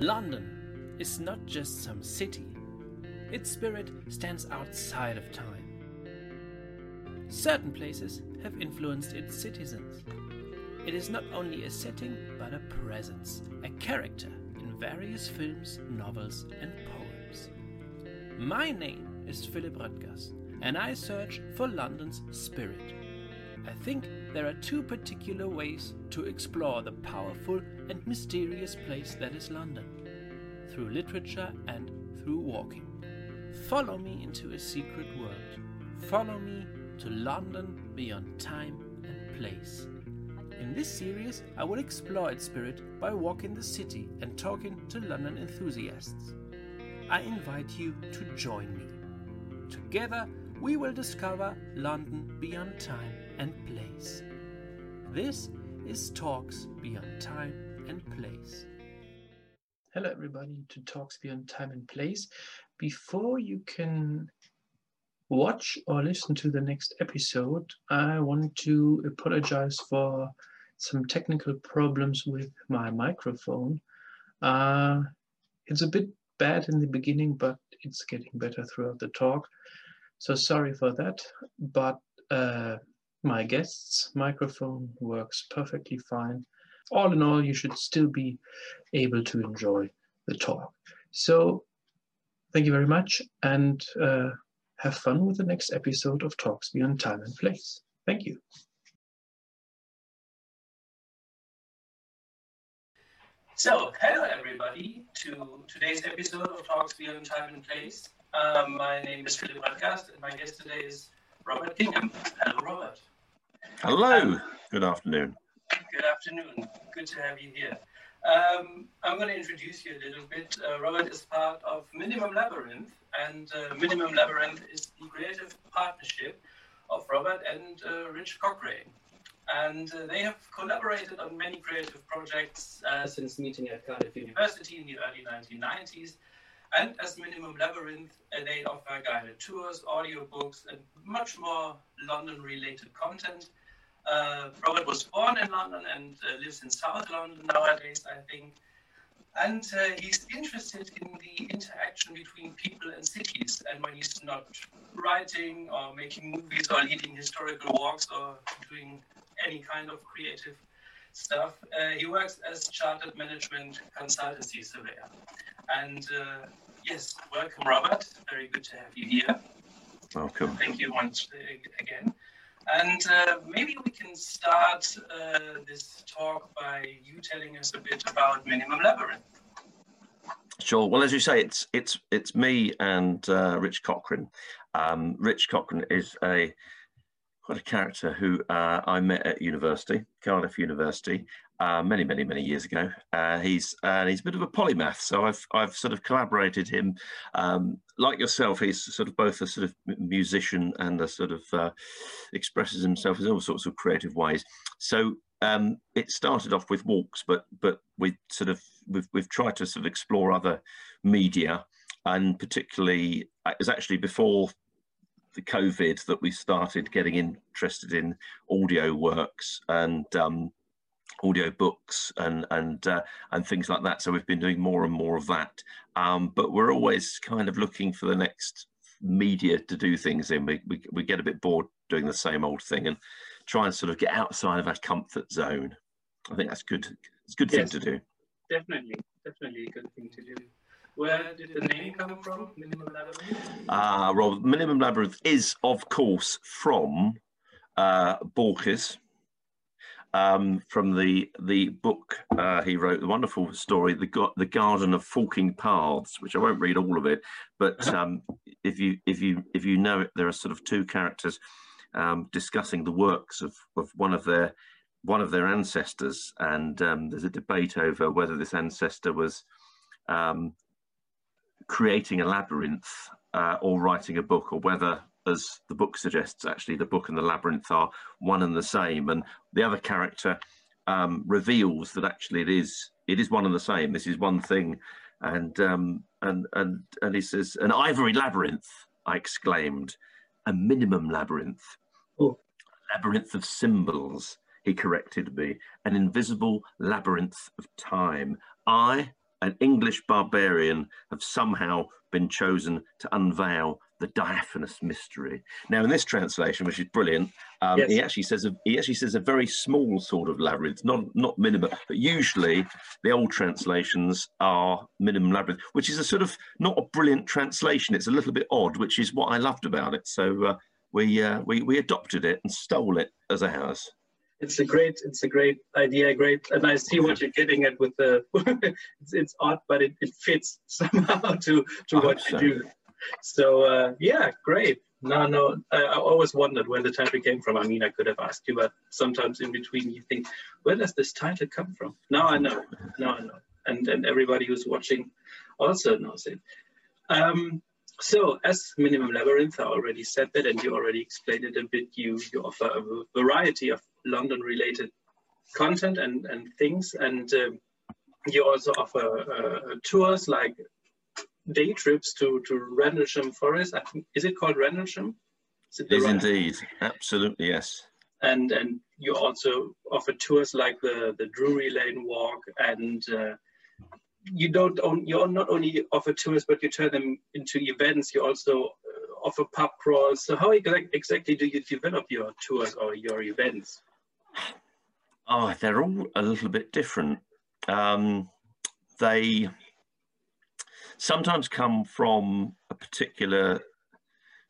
London is not just some city, its spirit stands outside of time. Certain places have influenced its citizens. It is not only a setting, but a presence, a character in various films, novels, and poems. My name is Philipp Röttgers, and I search for London's spirit. I think there are two particular ways to explore the powerful and mysterious place that is London through literature and through walking. Follow me into a secret world. Follow me to London beyond time and place. In this series, I will explore its spirit by walking the city and talking to London enthusiasts. I invite you to join me. Together, we will discover London beyond time and place. This is Talks Beyond Time and Place. Hello, everybody, to Talks Beyond Time and Place. Before you can watch or listen to the next episode, I want to apologize for some technical problems with my microphone. Uh, it's a bit bad in the beginning, but it's getting better throughout the talk. So sorry for that, but uh, my guest's microphone works perfectly fine. All in all, you should still be able to enjoy the talk. So thank you very much and uh, have fun with the next episode of Talks Beyond Time and Place. Thank you. So, hello everybody to today's episode of Talks Beyond Time and Place. Um, my name is Philipp Röttgers and my guest today is Robert Kingham. Hello, Robert. Hello. Um, Good afternoon. Good afternoon. Good to have you here. Um, I'm going to introduce you a little bit. Uh, Robert is part of Minimum Labyrinth, and uh, Minimum Labyrinth is the creative partnership of Robert and uh, Rich Cochrane. And uh, they have collaborated on many creative projects uh, since meeting at Cardiff University in the early 1990s. And as Minimum Labyrinth, uh, they offer guided tours, audiobooks, and much more London related content. Uh, Robert was born in London and uh, lives in South London nowadays, I think. And uh, he's interested in the interaction between people and cities. And when he's not writing or making movies or leading historical walks or doing any kind of creative stuff, uh, he works as chartered management consultancy surveyor. And uh, yes, welcome, Robert. Very good to have you here. Welcome. Thank you once again. And uh, maybe we can start uh, this talk by you telling us a bit about Minimum Labyrinth. Sure. Well, as you say, it's it's it's me and uh, Rich Cochrane. Um, Rich Cochrane is a quite a character who uh, I met at university, Cardiff University, uh, many, many, many years ago. Uh, he's uh, he's a bit of a polymath, so I've I've sort of collaborated him. Um, like yourself, he's sort of both a sort of musician and a sort of uh, expresses himself in all sorts of creative ways. So um, it started off with walks, but but we sort of we've we've tried to sort of explore other media, and particularly it was actually before the COVID that we started getting interested in audio works and um, audio books and and uh, and things like that. So we've been doing more and more of that. Um, but we're always kind of looking for the next media to do things in. We, we we get a bit bored doing the same old thing and try and sort of get outside of our comfort zone. I think that's good. It's a good yes, thing to do. Definitely, definitely a good thing to do. Where did the name come from? Minimum Labyrinth. Ah, uh, Rob. Minimum Labyrinth is, of course, from uh, Borges um, from the the book uh, he wrote, the wonderful story, the the Garden of Forking Paths, which I won't read all of it, but uh-huh. um, if you if you if you know it, there are sort of two characters um, discussing the works of of one of their one of their ancestors, and um, there's a debate over whether this ancestor was um, creating a labyrinth uh, or writing a book, or whether as the book suggests, actually, the book and the labyrinth are one and the same. And the other character um, reveals that actually it is it is one and the same. This is one thing. And um, and and and he says, "An ivory labyrinth!" I exclaimed. "A minimum labyrinth, oh. labyrinth of symbols." He corrected me. An invisible labyrinth of time. I an English barbarian have somehow been chosen to unveil the diaphanous mystery. Now, in this translation, which is brilliant, um, yes. he actually says a, he actually says a very small sort of labyrinth, not not minimum, but usually the old translations are minimum labyrinth, which is a sort of not a brilliant translation. It's a little bit odd, which is what I loved about it. So uh, we uh, we we adopted it and stole it as ours it's a great it's a great idea great and i see what you're getting at with the it's, it's odd but it, it fits somehow to to what you do. So uh, yeah great. No no I, I, always wondered where the title came from. I mean i could have asked you but sometimes in between you think where does this title come from? Now i know now i know. And and everybody who's watching also knows it. Um, so as Minimum Labyrinth, I already said that, and you already explained it a bit. You you offer a variety of London-related content and and things, and um, you also offer uh, tours like day trips to to Rendlesham Forest. I think is it called Rendlesham? Is it, is right? indeed, absolutely yes. And and you also offer tours like the the Drury Lane Walk and. Uh, you don't own, you not only offer tours, but you turn them into events. You also uh, offer pub crawls. So how exactly do you develop your tours or your events? Oh, they're all a little bit different. Um, they sometimes come from a particular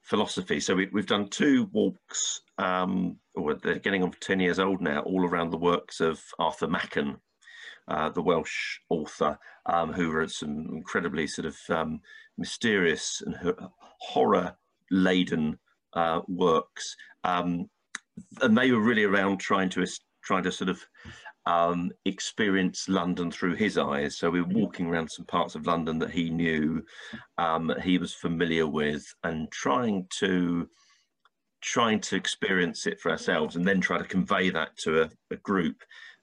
philosophy. So we, have done two walks, um, or they're getting on for 10 years old now, all around the works of Arthur Machen, uh, the Welsh author, um, who wrote some incredibly sort of um, mysterious and horror laden uh, works. Um, and they were really around trying to trying to sort of um, experience London through his eyes. So we were mm-hmm. walking around some parts of London that he knew, um, he was familiar with, and trying to trying to experience it for ourselves, and then try to convey that to a, a group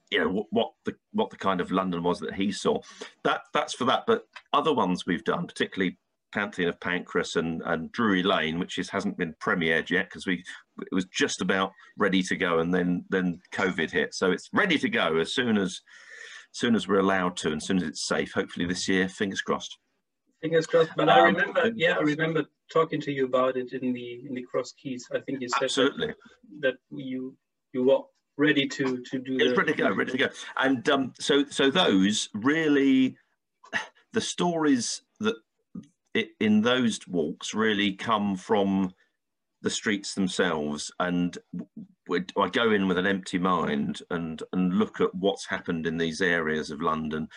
you know what the what the kind of London was that he saw. That that's for that. But other ones we've done, particularly Pantheon of Pancras and, and Drury Lane, which is hasn't been premiered yet because we it was just about ready to go, and then then COVID hit. So it's ready to go as soon as, as soon as we're allowed to, and as soon as it's safe. Hopefully this year, fingers crossed. Fingers crossed. But um, I remember, yeah, I remember talking to you about it in the in the Cross Keys. I think you said absolutely that, that you you were ready to to do. It's ready to go, ready to go. And um, so so those really, the stories in those walks really come from the streets themselves and I go in with an empty mind and and look at what's happened in these areas of London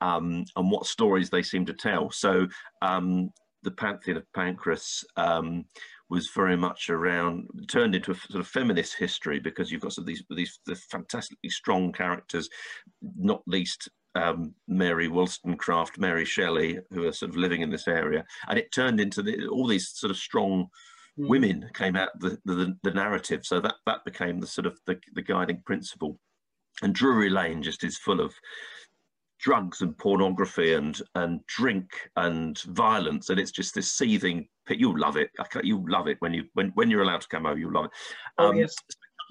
um, and what stories they seem to tell. So um, the Pantheon of Pancras um, was very much around turned into a sort of feminist history because you've got some of these these the fantastically strong characters, not least um, Mary Wollstonecraft, Mary Shelley, who are sort of living in this area, and it turned into the, all these sort of strong mm. women came out the, the, the narrative. So that that became the sort of the, the guiding principle. And Drury Lane just is full of drugs and pornography and and drink and violence and it's just this seething pit you love it you love it when you when, when you're allowed to come over you love it oh, um, yes.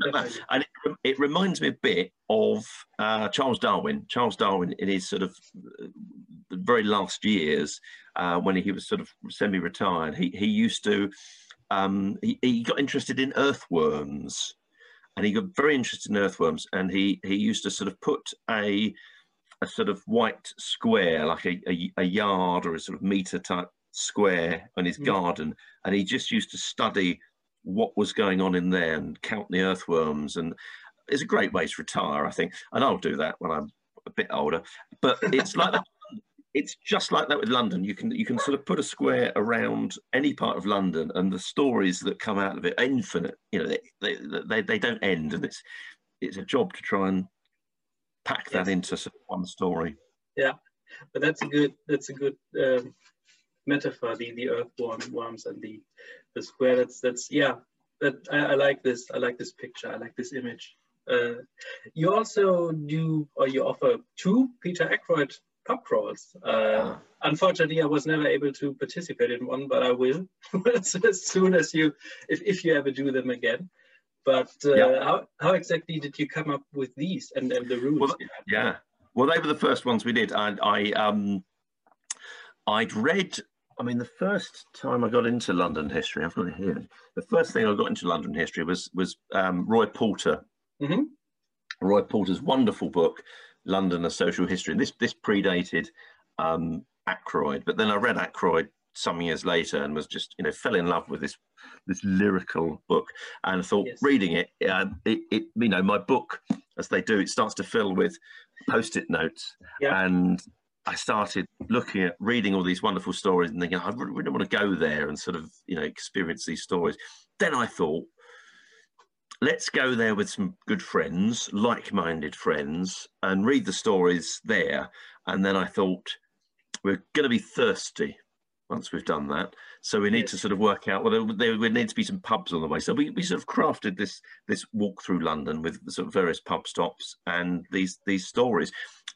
And it, it, reminds me a bit of uh, Charles Darwin. Charles Darwin, in his sort of uh, the very last years, uh, when he was sort of semi-retired, he he used to um, he, he got interested in earthworms, and he got very interested in earthworms, and he he used to sort of put a a sort of white square, like a, a, a yard or a sort of meter type square in his mm. garden, and he just used to study what was going on in there and count the earthworms. And it's a great way to retire, I think. And I'll do that when I'm a bit older. But it's like that. It's just like that with London. You can you can sort of put a square around any part of London, and the stories that come out of it are infinite. You know, they they, they, they don't end, and it's it's a job to try and pack that yes. into one story. Yeah, but that's a good that's a good um, metaphor. The the earthworm worms and the the square. That's that's yeah. That I, I like this. I like this picture. I like this image. Uh, you also do or you offer two Peter Ackroyd pub crawls. Uh, ah. Unfortunately, I was never able to participate in one, but I will as soon as you, if, if you ever do them again. But uh, yeah. how, how exactly did you come up with these and, and the rules? Well, yeah. Well, they were the first ones we did. I, I um, I'd read. I mean, the first time I got into London history, I've got it here. The first thing I got into London history was was um, Roy Porter. Mm-hmm. Roy Porter's wonderful book, London: A Social History. And this this predated um, Ackroyd, but then I read Ackroyd some years later and was just you know fell in love with this this lyrical book and thought yes. reading it, uh, it, it you know my book as they do it starts to fill with post-it notes yeah. and I started looking at reading all these wonderful stories and thinking I really want to go there and sort of you know experience these stories then I thought let's go there with some good friends like-minded friends and read the stories there and then I thought we're going to be thirsty once we've done that. So we need to sort of work out. Well, there, would need to be some pubs on the way. So we, we sort of crafted this this walk through London with sort of various pub stops and these these stories,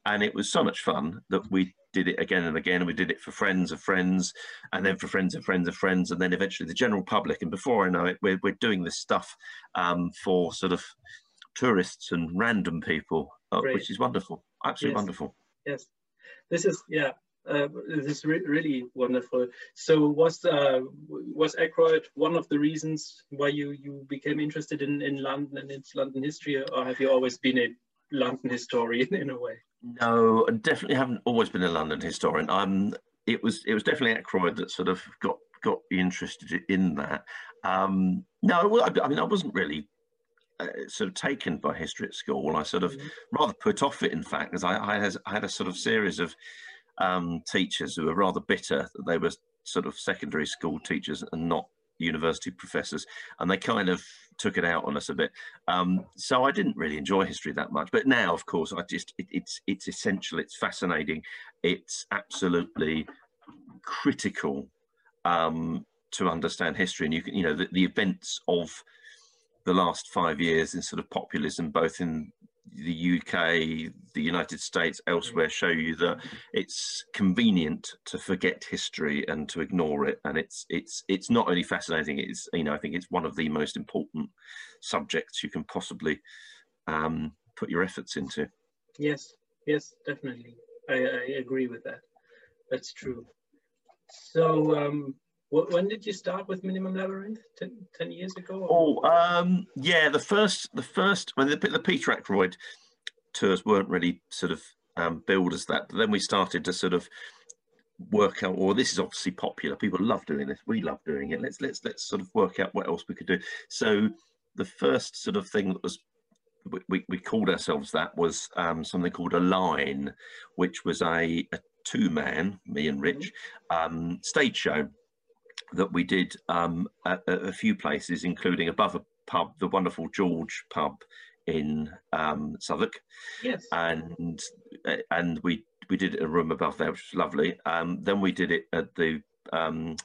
and it was so much fun that we did it again and again. And we did it for friends of friends, and then for friends of friends of friends, and then eventually the general public. And before I know it, we're we're doing this stuff um, for sort of tourists and random people, uh, which is wonderful. Absolutely yes. wonderful. Yes, this is yeah uh, this is re really wonderful. So was uh, was Ackroyd one of the reasons why you you became interested in in London and its London history, or have you always been a London historian in a way? No, I definitely haven't always been a London historian. Um, it was it was definitely Ackroyd that sort of got got me interested in that. Um, no, I, I mean, I wasn't really uh, sort of taken by history at school. I sort of mm rather put off it, in fact, because I, I, had, I had a sort of series of um, teachers who were rather bitter that they were sort of secondary school teachers and not university professors, and they kind of took it out on us a bit. Um, so I didn't really enjoy history that much. But now, of course, I just it, it's it's essential. It's fascinating. It's absolutely critical um, to understand history, and you can you know the, the events of the last five years in sort of populism, both in the UK, the United States, elsewhere show you that it's convenient to forget history and to ignore it. And it's it's it's not only fascinating. It's you know I think it's one of the most important subjects you can possibly um, put your efforts into. Yes, yes, definitely. I, I agree with that. That's true. So um, when did you start with Minimum Labyrinth? Ten, 10 years ago? Or? Oh, um, yeah, the first, the first, when the, the Peter Ackroyd tours weren't really sort of um, billed as that, but then we started to sort of work out. Well, this is obviously popular. People love doing this. We love doing it. Let's let's let's sort of work out what else we could do. So the first sort of thing that was we, we called ourselves that was um, something called a line, which was a, a two man, me and Rich, mm-hmm. um, stage show that we did um, at, at, a few places, including above a pub, the wonderful George pub in um, Southwark. Yes. And and we we did a room above there, which was lovely. Um, then we did it at the um,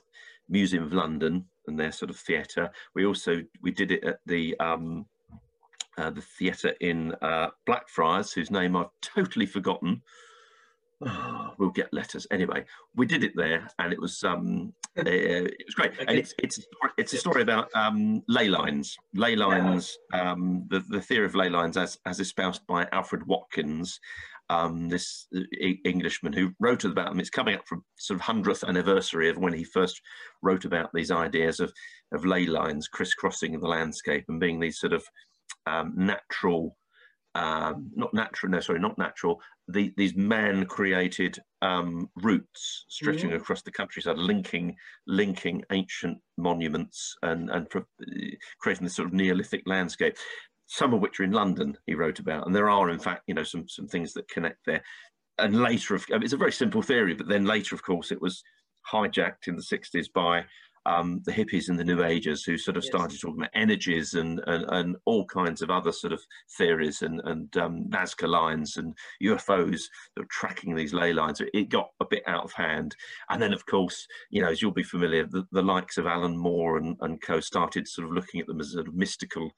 Museum of London and their sort of theatre. We also we did it at the um, uh, the theatre in uh, Blackfriars, whose name I've totally forgotten. Oh, we'll get letters anyway. We did it there, and it was um, uh, it was great. And it's it's it's a story about um, ley lines, ley lines, um, the the theory of ley lines as as espoused by Alfred Watkins, um, this uh, Englishman who wrote about them. It's coming up from sort of hundredth anniversary of when he first wrote about these ideas of of ley lines crisscrossing the landscape and being these sort of um, natural um, not natural, no, sorry, not natural, the, these man-created um, routes stretching across the countryside, linking linking ancient monuments and, and creating this sort of Neolithic landscape, some of which are in London, he wrote about. And there are, in fact, you know, some, some things that connect there. And later, of, I mean, it's a very simple theory, but then later, of course, it was hijacked in the 60s by um, the hippies and the New Agers who sort of yes. started talking about energies and, and, and all kinds of other sort of theories and, and um, Nazca lines and UFOs that were tracking these ley lines. It got a bit out of hand. And then, of course, you know, as you'll be familiar, the, the likes of Alan Moore and, and co started sort of looking at them as sort of mystical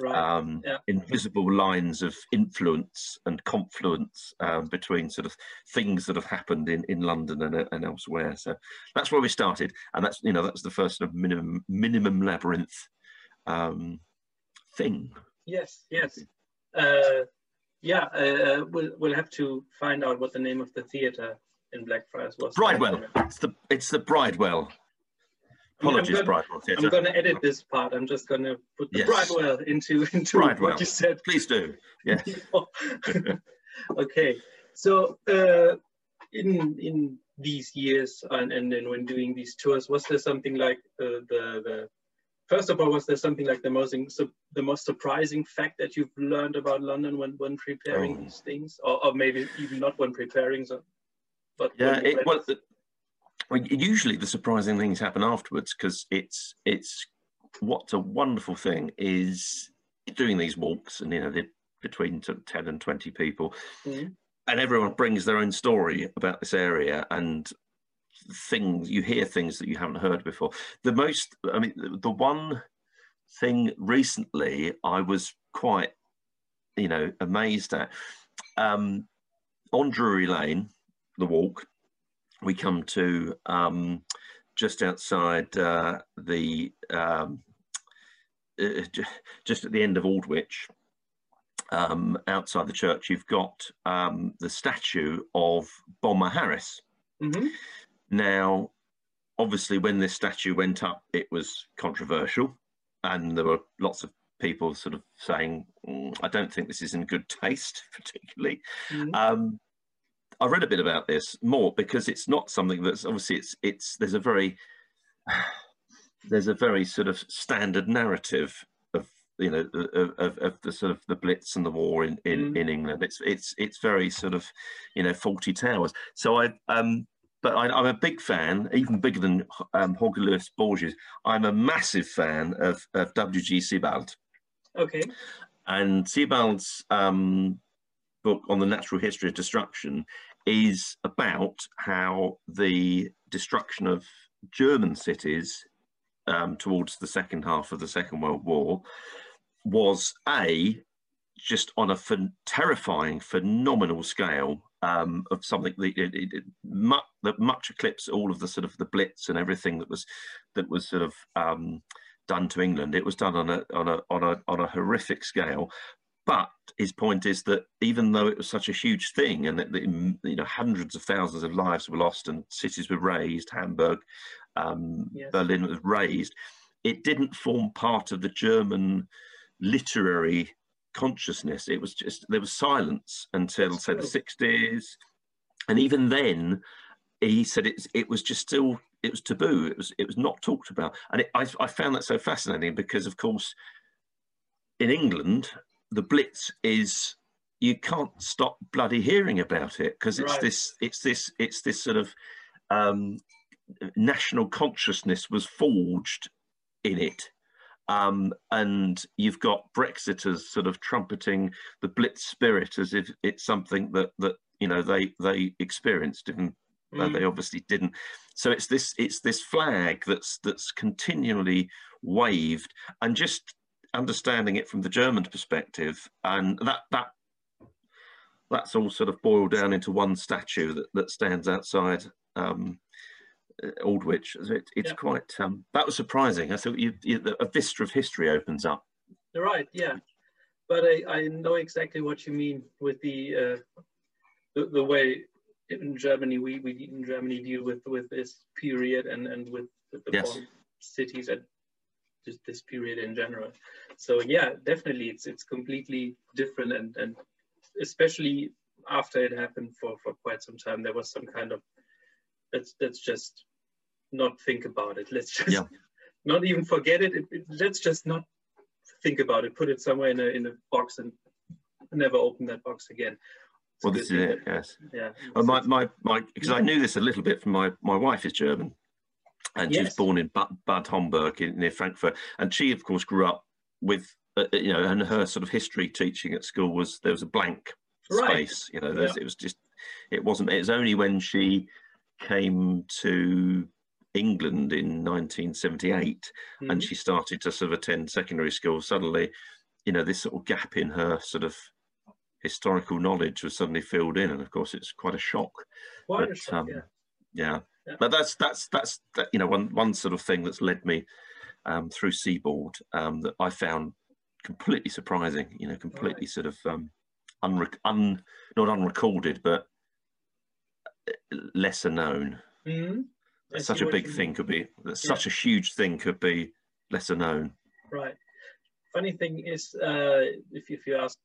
right. um, yeah. invisible lines of influence and confluence um, between sort of things that have happened in, in London and, and elsewhere. So that's where we started, and that's you know that's the first sort of minimum minimum labyrinth um, thing. Yes, yes. Uh, yeah, uh, we'll we'll have to find out what the name of the theater in Blackfriars was. Bridewell. It's the it's the Bridewell. Apologies, I'm gonna, Bridewell I'm going to edit this part. I'm just going to put the Yes. Bridewell into into Bridewell. what you said. Please do. Yeah. okay, so uh, in in these years and, and then when doing these tours, was there something like uh, the the first of all, was there something like the most the most surprising fact that you've learned about London when when preparing Oh. these things, or, or maybe even not when preparing, so, but Yeah, it, well, the, well, usually the surprising things happen afterwards because it's it's what's a wonderful thing is doing these walks and you know they're between sort of 10 and 20 people Mhm. and everyone brings their own story about this area and things you hear things that you haven't heard before the most i mean the, the one thing recently i was quite you know amazed at um on drury lane the walk we come to um just outside uh, the um, uh, just at the end of Aldwych, um, outside the church, you've got um, the statue of Bomber Harris. Mhm. Now, obviously, when this statue went up, it was controversial, and there were lots of people sort of saying, "Mm, "I don't think this is in good taste, particularly." Mhm. Um, I read a bit about this more because it's not something that's obviously it's it's there's a very there's a very sort of standard narrative of you know of, of, of the sort of the Blitz and the war in in, Mm. in England. It's it's it's very sort of you know Fawlty Towers. So I um but I, I'm a big fan, even bigger than um, Jorge Luis Borges. I'm a massive fan of, of W.G. Sebald Okay. and Sebald's um, book on the natural history of destruction is about how the destruction of German cities um, towards the second half of the Second World War was a just on a phen- terrifying, phenomenal scale um, of something that, it, it, much, that much eclipsed all of the sort of the Blitz and everything that was that was sort of um, done to England. It was done on a on a on a on a horrific scale. But his point is that even though it was such a huge thing, and that, you know hundreds of thousands of lives were lost and cities were razed, Hamburg, um, Yes. Berlin was razed, it didn't form part of the German literary consciousness. It was just there was silence until That's say the sixties, and even then, he said it it was just still it was taboo. It was it was not talked about, and it, I I found that so fascinating because of course, in England, the Blitz is you can't stop bloody hearing about it because it's Right. this it's this it's this sort of um, national consciousness was forged in it. Um, and you've got Brexiters sort of trumpeting the Blitz spirit as if it's something that that you know they they experienced, even Mm. they obviously didn't. So it's this it's this flag that's that's continually waved, and just understanding it from the German perspective, and that that that's all sort of boiled down into one statue that that stands outside um, Aldwych. It, it's Yeah. quite um, that was surprising. I thought you, you, a vista of history opens up. You're right, yeah. But I, I know exactly what you mean with the uh, the, the way in Germany we, we in Germany deal with with this period and and with, with the Yes. cities at just this period in general. So yeah, definitely it's it's completely different and and especially after it happened for for quite some time there was some kind of let's let's just not think about it. Let's just Yeah. not even forget it. It, it. Let's just not think about it. Put it somewhere in a in a box and never open that box again. It's Well, this is it. Yes. Yeah. Well, my, my, my, because I knew this a little bit from my, my wife is German, and she was born in Bad, Bad Homburg in, near Frankfurt, and she, of course, grew up with, uh, you know, and her sort of history teaching at school was there was a blank Right. space, you know, there's, it was just, it wasn't. It was only when she came to England in 1978 and Mhm. she started to sort of attend secondary school. Suddenly, you know, this sort of gap in her sort of historical knowledge was suddenly filled in, and of course, it's quite a shock Quite a shock, um, yeah. yeah. Yeah. but that's that's that's that, you know one one sort of thing that's led me um, through Sebald um, that I found completely surprising. You know, completely sort of um, unrec- un, not unrecorded, but lesser known. Mm-hmm. Such a big thing could be, yeah. such a huge thing could be lesser known. Right. Funny thing is, uh, if, if you ask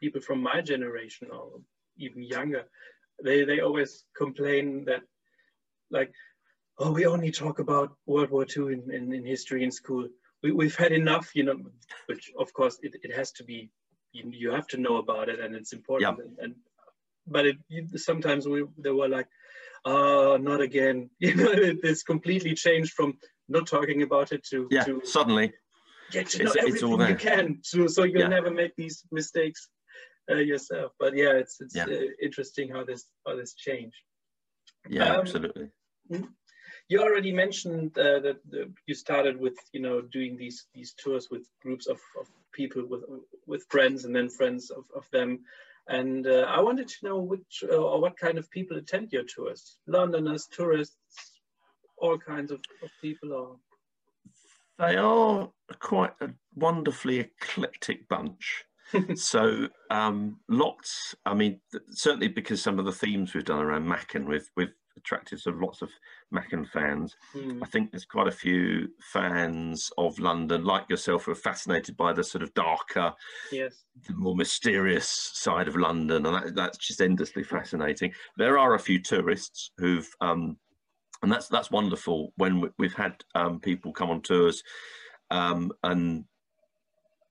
people from my generation or even younger, they, they always complain that, like, oh, we only talk about World War II in, in, in history in school. We, we've had enough, you know, which of course it, it has to be, you, you have to know about it and it's important. And, and, but it, sometimes we, they were like, oh, not again. You know, it, it's completely changed from not talking about it to, yeah, to suddenly get to know it's, everything it's you can. So, so you'll yeah. never make these mistakes uh, yourself. But yeah, it's, it's yeah. Uh, interesting how this, how this changed. Yeah, um, absolutely. Hmm? You already mentioned uh, that you started with you know doing these these tours with groups of, of people with with friends and then friends of, of them. And uh, I wanted to know which uh, or what kind of people attend your tours. Londoners, tourists, all kinds of, of people or they are quite a wonderfully eclectic bunch. So um, lots. I mean, certainly because some of the themes we've done around Machen, we've we've attracted sort of lots of Machen fans. Mm. I think there's quite a few fans of London, like yourself, who are fascinated by the sort of darker, yes, the more mysterious side of London, and that, that's just endlessly fascinating. There are a few tourists who've, um, and that's that's wonderful when we've had um, people come on tours. Um, and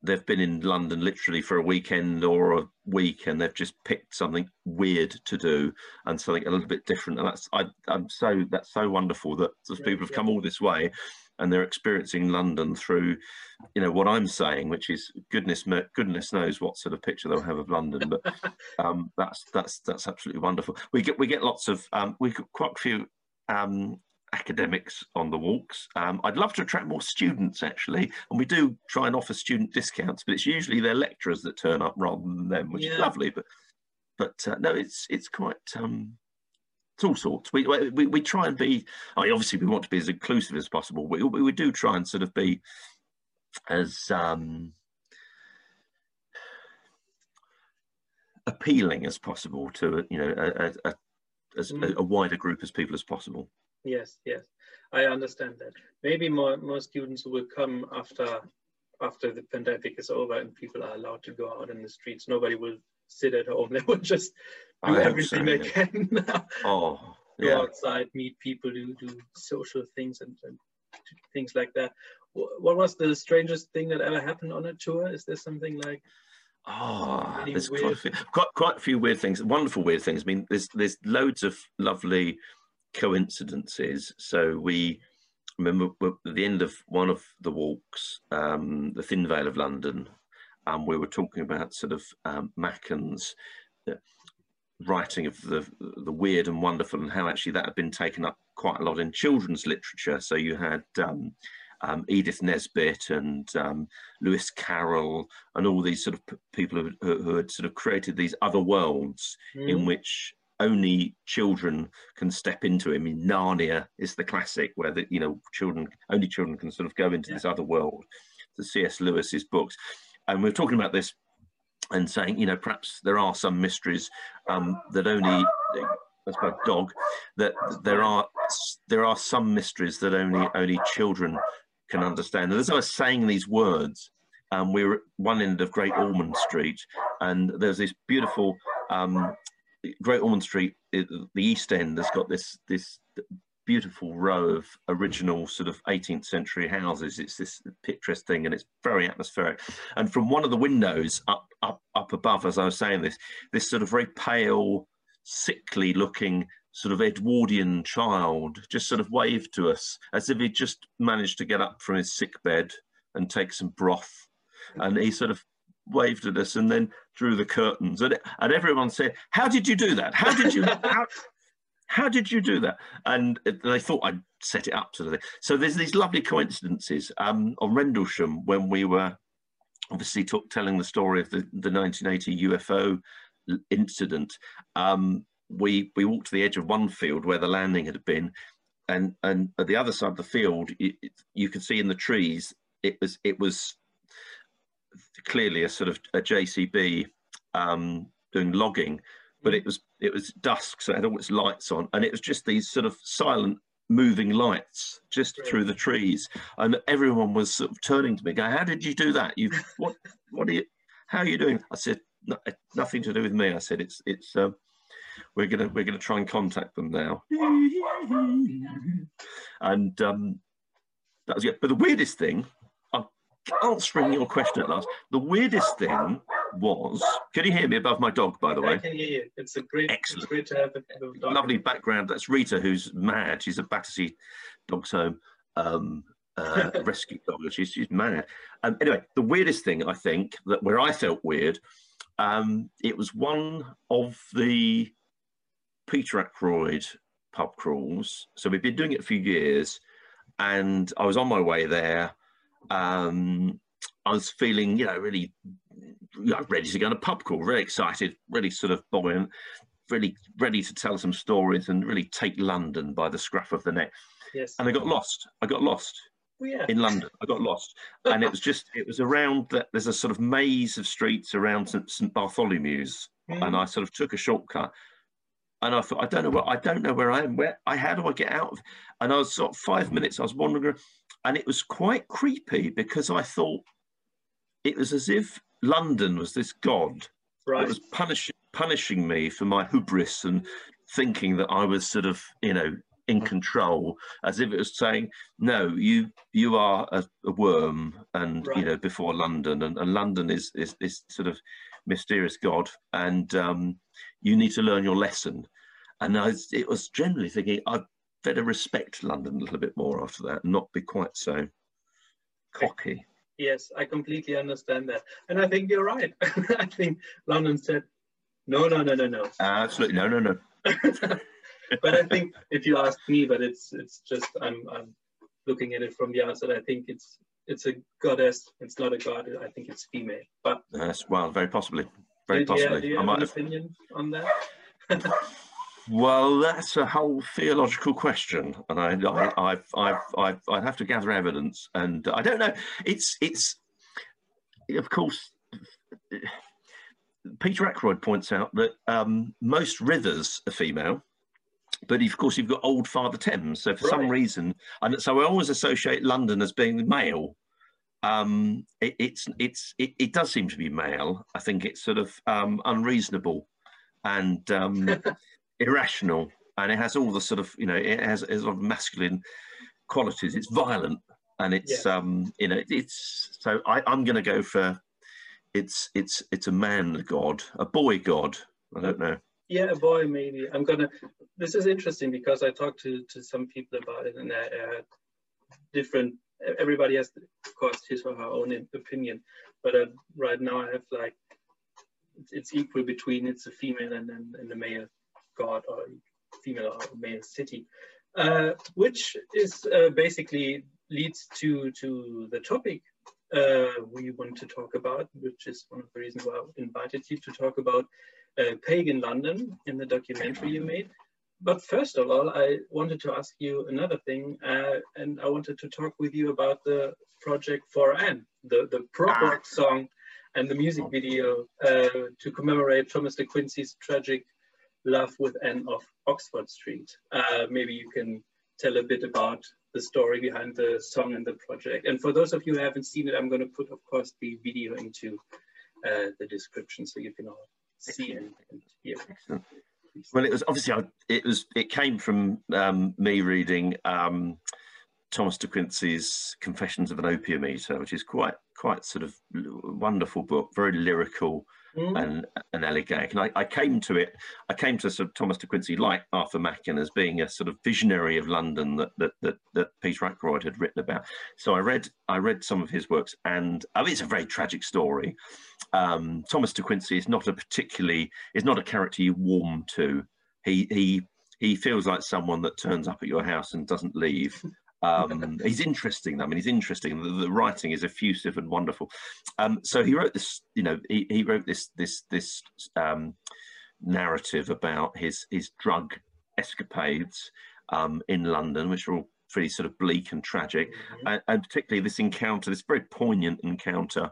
they've been in London literally for a weekend or a week, and they've just picked something weird to do and something a little bit different. And that's I, am so that's so wonderful that those yeah, people have yeah. come all this way, and they're experiencing London through, you know, what I'm saying, which is goodness goodness knows what sort of picture they'll have of London. But um, that's that's that's absolutely wonderful. We get we get lots of um, we got quite a few um, academics on the walks. Um, I'd love to attract more students actually, and we do try and offer student discounts, but it's usually their lecturers that turn up rather than them, which yeah. is lovely. But but uh, no, it's it's quite um, it's all sorts. We, we we try and be. I mean, obviously, we want to be as inclusive as possible. We we, do try and sort of be as um, appealing as possible to you know a, a, as mm. a, a wider group as people as possible. Yes, yes, I understand that. Maybe more more students will come after after the pandemic is over and people are allowed to go out in the streets. Nobody will sit at home. They will just do everything so, they yeah. can. oh, go yeah. outside, meet people, do do social things and, and things like that. What was the strangest thing that ever happened on a tour? Is there something like Oh, there's quite a, few, quite, quite a few weird things, wonderful weird things. I mean, there's there's loads of lovely coincidences. So we remember at the end of one of the walks, um, the Thin Veil of London, and um, we were talking about sort of um, Machen's uh, writing of the the weird and wonderful, and how actually that had been taken up quite a lot in children's literature. So you had um, um, Edith Nesbit and um, Lewis Carroll and all these sort of people who, who, had sort of created these other worlds mm. in which only children can step into. I mean, Narnia is the classic where the you know children only children can sort of go into yeah. this other world. The C.S. Lewis's books, and we are talking about this and saying you know perhaps there are some mysteries um, that only that's my dog that there are there are some mysteries that only only children can understand. And as I was saying these words, um, we were at one end of Great Ormond Street, and there's this beautiful um, Great Ormond Street, the East End has got this this beautiful row of original sort of 18th century houses. It's this picturesque thing, and it's very atmospheric. And from one of the windows up up up above, as I was saying this, this sort of very pale, sickly looking sort of Edwardian child just sort of waved to us as if he'd just managed to get up from his sick bed and take some broth. And he sort of waved at us and then drew the curtains. And, and everyone said, How did you do that? How did you? How, how did you do that? And they thought I'd set it up sort of thing. So there's these lovely coincidences um, on Rendlesham when we were obviously talk, telling the story of the, the 1980 UFO incident. Um, we we walked to the edge of one field where the landing had been, and and at the other side of the field, it, you could see in the trees it was it was clearly a sort of a JCB um, doing logging, but it was it was dusk, so it had all its lights on, and it was just these sort of silent moving lights just through the trees, and everyone was sort of turning to me, going, "How did you do that? You what what are you? How are you doing?" I said, no, "Nothing to do with me." I said, "It's it's." Uh, we're gonna we're gonna try and contact them now, and um, that was it. But the weirdest thing, answering your question at last. The weirdest thing was, can you hear me above my dog, by the way? I can hear you. It's a great, excellent, great to have a dog. Lovely background. That's Rita, who's mad. She's a Battersea Dogs Home um, uh, rescue dog. She's, she's mad. Um, anyway, the weirdest thing I think that where I felt weird, um, it was one of the Peter Ackroyd pub crawls. So we've been doing it a few years, and I was on my way there. Um, I was feeling, you know, really you know, ready to go on a pub crawl, really excited, really sort of buoyant, really ready to tell some stories and really take London by the scruff of the neck. Yes. And I got lost. I got lost. Yeah. In London, I got lost, and it was just it was around that. There's a sort of maze of streets around St, St Bartholomew's, mm. and I sort of took a shortcut, and I thought, I don't know where I don't know where I am. Where I how do I get out of? And I was sort of five minutes. I was wandering, and it was quite creepy because I thought it was as if London was this god right. that was punishing punishing me for my hubris and thinking that I was sort of you know in control, as if it was saying, "No, you you are a, a worm," and right. you know before London, and, and London is, is is sort of mysterious god, and um, you need to learn your lesson. And I, it was generally thinking I'd better respect London a little bit more after that, and not be quite so cocky. Yes, I completely understand that, and I think you're right. I think London said, "No, no, no, no, no." Absolutely, no, no, no. but I think if you ask me, but it's it's just I'm I'm looking at it from the outside. I think it's it's a goddess. It's not a god. I think it's female. But yes, well, very possibly, very do, possibly. Do you, do you have an opinion on that? well, that's a whole theological question, and I, I, I've, I've, I'd have to gather evidence, and I don't know. It's, it's, of course. Peter Ackroyd points out that um, most rivers are female, but of course you've got Old Father Thames. So for right. some reason, and so I always associate London as being male. Um, it, it's it's it, it, does seem to be male. I think it's sort of um, unreasonable and um, irrational, and it has all the sort of you know it has, it has a lot of masculine qualities. It's violent and it's yeah. um you know it's so I, I'm going to go for it's it's it's a man god, a boy god. I don't know. Yeah, a boy maybe. I'm gonna. This is interesting because I talked to to some people about it, and I, I had different. Everybody has, of course, his or her own opinion, but uh, right now I have like it's, it's equal between it's a female and then and, the male god or female or male city, uh, which is uh, basically leads to to the topic uh, we want to talk about, which is one of the reasons why I invited you to talk about uh, pagan London in the documentary you made. But first of all, I wanted to ask you another thing, uh, and I wanted to talk with you about the project for Ann, the, the ah. song and the music video uh, to commemorate Thomas de Quincey's tragic love with Ann of Oxford Street. Uh, maybe you can tell a bit about the story behind the song and the project. And for those of you who haven't seen it, I'm going to put, of course, the video into uh, the description so you can all see and, and hear. Excellent. Well, it was obviously it was it came from um, me reading um, Thomas de Quincey's Confessions of an Opium Eater, which is quite quite sort of wonderful book, very lyrical mm. and, and elegiac. And I, I, came to it, I came to sort of Thomas de Quincey, like Arthur Machen, as being a sort of visionary of London that that that, that Peter Ackroyd had written about. So I read I read some of his works, and I mean, it's a very tragic story. Um, Thomas de Quincey is not a particularly is not a character you warm to. He he he feels like someone that turns up at your house and doesn't leave. Um, he's interesting. I mean, he's interesting. The, the, writing is effusive and wonderful. Um, so he wrote this. You know, he, he wrote this this this um, narrative about his his drug escapades um, in London, which are all pretty sort of bleak and tragic, mm-hmm. and, and, particularly this encounter, this very poignant encounter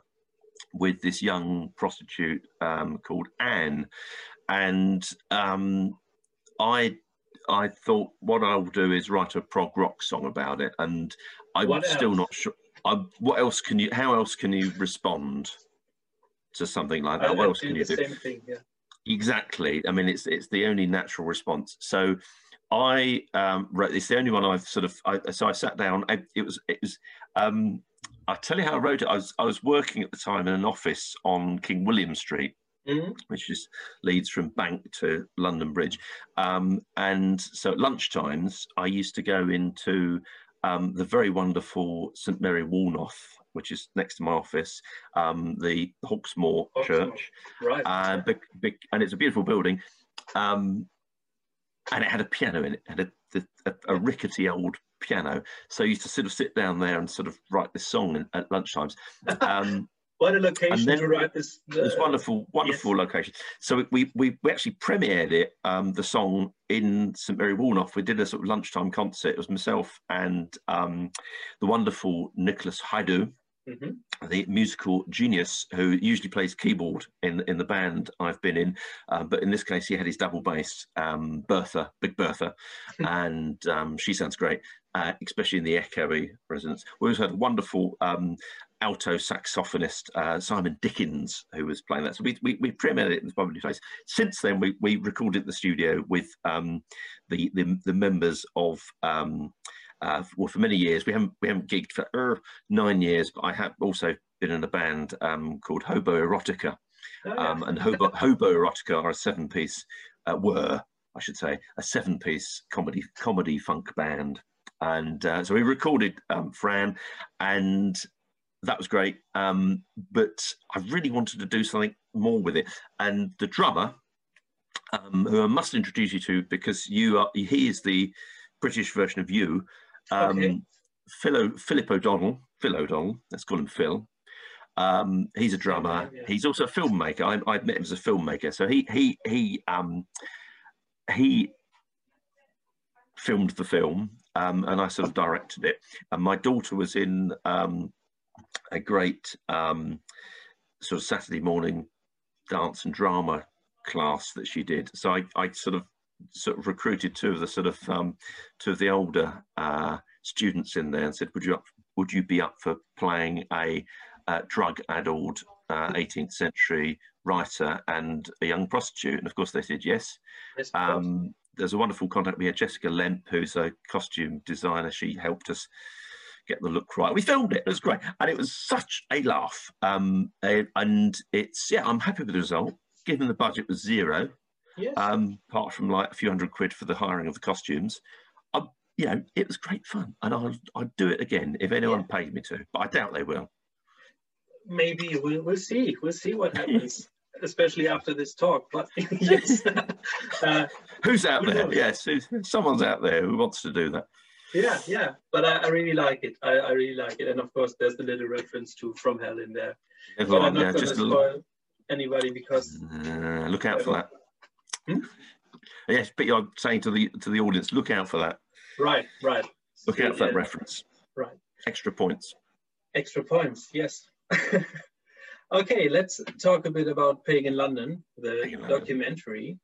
with this young prostitute um, called Ann, and um, I I thought what I'll do is write a prog rock song about it, and I'm What still else? not sure. I, what else can you? How else can you respond to something like that? I, what else can you do? thing. Yeah. Exactly. I mean, it's it's the only natural response. So I um, wrote. It's the only one I've sort of. I, so I sat down. I, it was. It was. Um, I'll tell you how I wrote it. I was I was working at the time in an office on King William Street, Mhm. which is leads from Bank to London Bridge. Um, and so at lunchtimes, I used to go into um, the very wonderful St Mary Woolnoth, which is next to my office, um, the Hawksmoor Hawksmoor. Church Right. uh, big, big, and it's a beautiful building. Um, and it had a piano in it, had a, a, a rickety old piano. So I used to sort of sit down there and sort of write this song at lunchtimes. What a location then to write this. uh, wonderful, wonderful location. So we, we we actually premiered it, um, the song in St Mary Woolnoth. We did a sort of lunchtime concert. It was myself and um, the wonderful Nicholas Haidu, mhm. the musical genius who usually plays keyboard in in the band I've been in, uh, but in this case he had his double bass, um, Bertha, Big Bertha, and um, she sounds great, uh, especially in the echoey resonance. We also had a wonderful um, alto saxophonist uh, Simon Dickens who was playing that. So we we, we premiered it in the public place. Since then we we recorded the studio with um, the, the the members of. Um, uh, well, for many years, we haven't we haven't gigged for uh, nine years, but I have also been in a band um, called Hobo Erotica, Oh, yeah. um, and Hobo, Hobo Erotica are a seven-piece, uh, were I should say, a seven-piece comedy comedy funk band, and uh, so we recorded um, For Ann, and that was great. Um, but I really wanted to do something more with it, and the drummer, um, who I must introduce you to because you are he is the British version of you. Um, Okay. Phil, O- Philip O'Donnell, Phil O'Donnell, let's call him Phil. Um, he's a drummer. name, yeah. He's also a filmmaker. I, I met him as a filmmaker. So he he he um, he filmed the film, um, and I sort of directed it. And my daughter was in um, a great um, sort of Saturday morning dance and drama class that she did. So I, I sort of sort of recruited two of the sort of um, two of the older uh, students in there and said, "Would you up, would you be up for playing a uh, drug-addled uh, 18th century writer and a young prostitute?" And of course they said yes. Yes. Um, there's a wonderful contact. We had Jessica Lemp, who's a costume designer. She helped us get the look right. We filmed it. It was great, and it was such a laugh. Um, and it's yeah, I'm happy with the result. Given the budget was zero, yes. um, apart from like a few hundred quid for the hiring of the costumes. I, you know, it was great fun, and I'll I'd do it again if anyone paid me to, but I doubt they will. Maybe we'll, we'll see. We'll see what happens, especially after this talk. But yes, uh, Who's out there? knows? Yes, someone's out there who wants to do that. Yeah, yeah. But I, I really like it. I, I really like it. And of course, there's the little reference to From Hell in there. But I'm not yeah, going to just spoil anybody because uh, look out for that. Hmm? Yes, but you're saying to the to the audience, look out for that. right, right. Look out for that Yeah, reference. Right. Extra points. Extra points. Yes. okay, let's talk a bit about Pagan London, the Pagan London.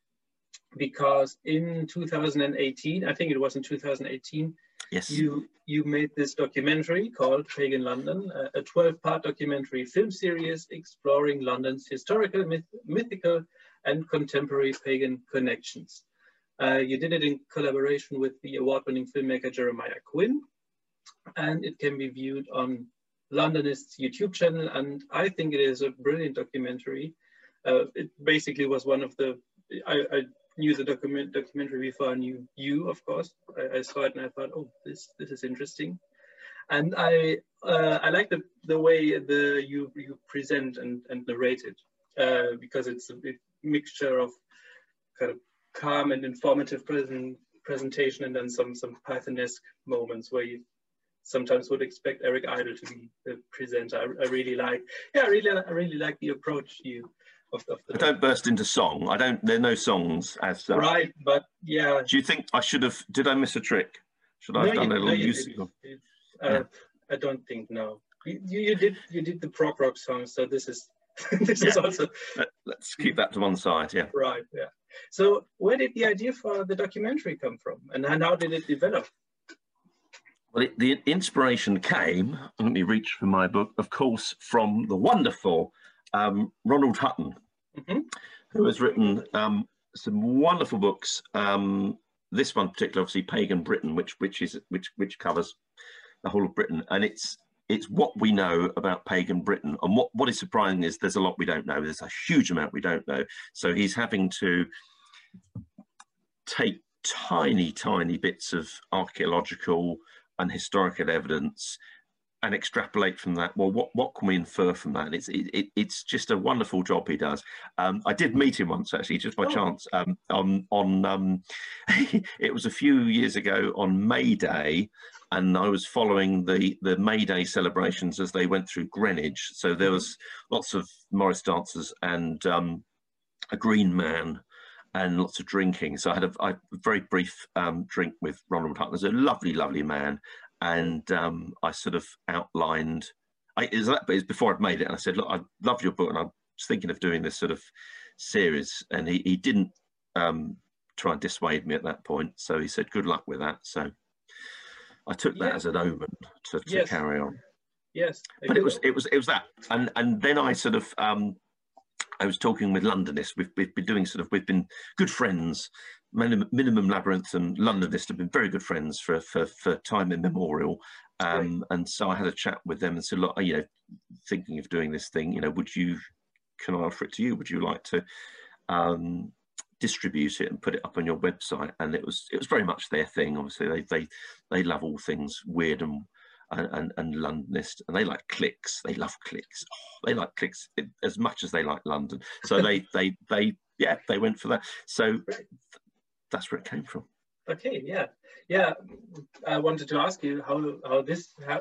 Because in 2018, I think it was in 2018, Yes. you you made this documentary called Pagan London, a- a 12-part documentary film series exploring London's historical, myth, mythical, and contemporary pagan connections. Uh, you did it in collaboration with the award-winning filmmaker Jeremiah Quinn, and it can be viewed on Londonist's YouTube channel. And I think it is a brilliant documentary. Uh, it basically was one of the I, I knew the document documentary before I knew you, of course. I, I saw it and I thought, oh, this this is interesting. And I uh, I like the the way the you you present and and narrate it uh, because it's a mixture of kind of calm and informative present, presentation and then some some Pythonesque moments where you sometimes would expect Eric Idle to be the presenter. I, I really like yeah I really I really like the approach you of, of the I don't burst into song. I don't. There are no songs as such. right but yeah Do you think I should have? Did I miss a trick? Should I No, have done you- a no, little use? didn't. It- uh, I don't think no You, you did you did the prog rock song, so this is this yeah. is also. Let's keep that to one side. Yeah. Right. Yeah. So where did the idea for the documentary come from, and how did it develop? Well, it, the inspiration came. Let me reach for my book, of course, from the wonderful um, Ronald Hutton, mm-hmm. who has written um, some wonderful books. Um, this one, particularly, obviously, Pagan Britain, which which is which which covers the whole of Britain, and it's it's what we know about pagan Britain. And what, what is surprising is there's a lot we don't know. There's a huge amount we don't know. So he's having to take tiny, tiny bits of archaeological and historical evidence and extrapolate from that. Well, what, what can we infer from that? And it's it, it, it's just a wonderful job he does. Um, I did meet him once actually, just by oh. chance. Um, on on um, it was a few years ago on May Day, and I was following the the May Day celebrations as they went through Greenwich. So there was lots of Morris dancers and um, a Green Man. And lots of drinking. So I had a, a very brief um, drink with Ronald Hutton. He's a lovely, lovely man and um, I sort of outlined. I, it was that, but before I'd made it, and I said, "Look, I love your book, and I was thinking of doing this sort of series." And he, he didn't um, try and dissuade me at that point, so he said, "Good luck with that." So I took that as an omen to, to yes. carry on. Yes, but it was it was it was that, and and then I sort of um, I was talking with Londonists. We've, we've been doing sort of we've been good friends Minimum Labyrinth and Londonist have been very good friends for, for, for time immemorial. Um, and so I had a chat with them and said, look, you know, thinking of doing this thing, you know, would you, can I offer it to you? Would you like to um, distribute it and put it up on your website? And it was, it was very much their thing. Obviously they, they, they love all things weird and, and, and, and Londonist and they like clicks. They love clicks. Oh, they like clicks as much as they like London. So they, they, they, yeah, they went for that. So that's where it came from. Okay, yeah, yeah. I wanted to ask you how how this ha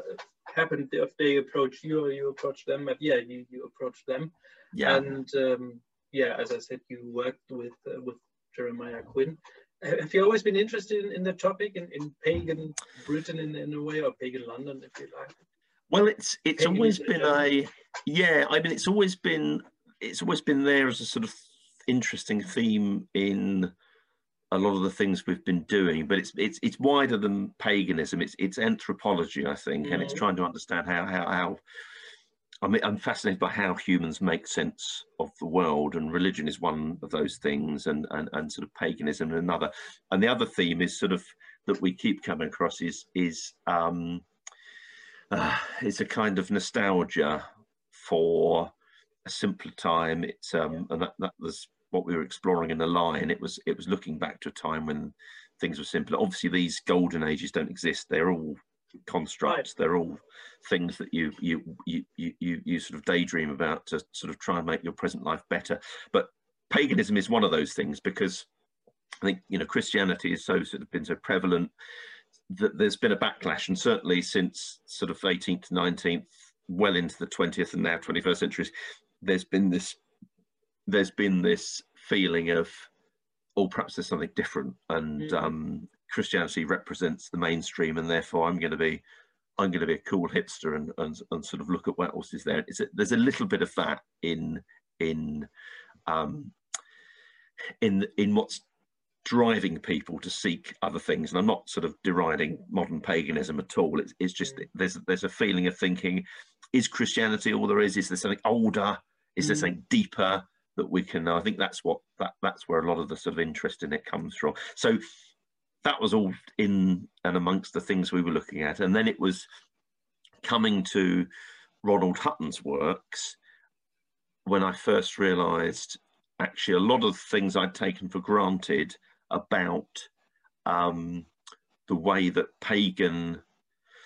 happened. If they approach you or you approach them, but yeah, you you approach them. Yeah. And um, yeah, as I said, you worked with uh, with Jeremiah Quinn. Have you always been interested in, in the topic in, in pagan Britain in, in a way, or pagan London, if you like? Well, it's it's pagan always been a yeah. I mean, it's always been it's always been there as a sort of interesting theme in a lot of the things we've been doing, but it's it's it's wider than paganism. It's it's anthropology, I think, mm. and it's mm. trying to understand how how how. I mean, I'm fascinated by how humans make sense of the world, and religion is one of those things, and and and sort of paganism and another. And the other theme is sort of that we keep coming across is is um, uh, it's a kind of nostalgia for a simpler time. It's um, and that, that was what we were exploring in the line, it was it was looking back to a time when things were simpler. Obviously, these golden ages don't exist. They're all constructs. Right. They're all things that you, you you you you you sort of daydream about to sort of try and make your present life better. But paganism is one of those things because I think you know Christianity has so sort of been so prevalent that there's been a backlash, and certainly since sort of 18th, 19th, well into the 20th and now 21st centuries, there's been this there's been this feeling of, oh, perhaps there's something different, and mm. um, Christianity represents the mainstream, and therefore I'm going to be, I'm going to be a cool hipster and and, and sort of look at what else is there. There's a little bit of that in in um, in in what's driving people to seek other things. And I'm not sort of deriding modern paganism at all. It's, it's just mm. there's there's a feeling of thinking, is Christianity all there is? Is there something older? Is there mm. something deeper? That we can i think that's what that that's where a lot of the sort of interest in it comes from. So that was all in and amongst the things we were looking at. And then it was coming to ronald hutton's works when i first realized actually a lot of things i'd taken for granted about um, the way that pagan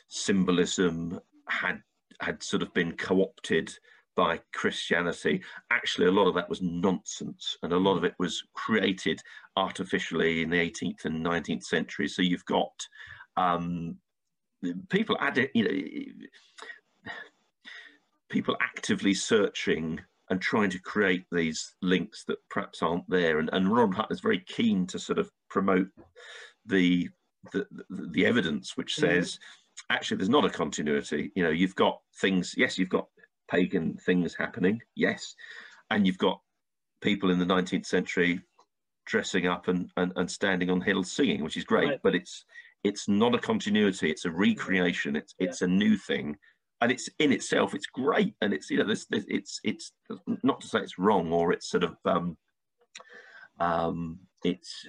symbolism had had sort of been co-opted by Christianity, actually a lot of that was nonsense, and a lot of it was created artificially in the 18th and 19th century. So you've got um, people adding, you know, people actively searching and trying to create these links that perhaps aren't there. And, and Ron Hutton is very keen to sort of promote the the, the evidence which mm-hmm. says actually there's not a continuity. You know, you've got things. Yes, you've got pagan things happening. Yes, and you've got people in the 19th century dressing up and, and, and standing on hills singing, which is great. Right. But it's it's not a continuity. It's a recreation. It's yeah. it's a new thing, and it's in itself. It's great, and it's you know this, this it's it's not to say it's wrong or it's sort of um, um, it's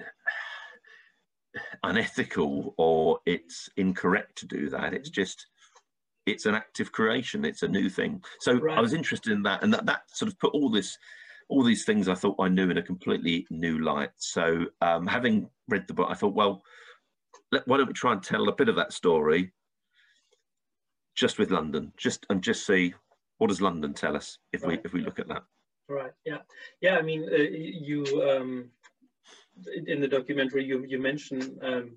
unethical or it's incorrect to do that. It's just it's an active creation. It's a new thing. So right. I was interested in that, and that that sort of put all this all these things I thought I knew in a completely new light. So um, having read the book, I thought, well, let, why don't we try and tell a bit of that story just with London, just and just see what does London tell us if right. we if we look at that. Right. Yeah. Yeah. I mean, uh, you um, in the documentary you you mentioned um,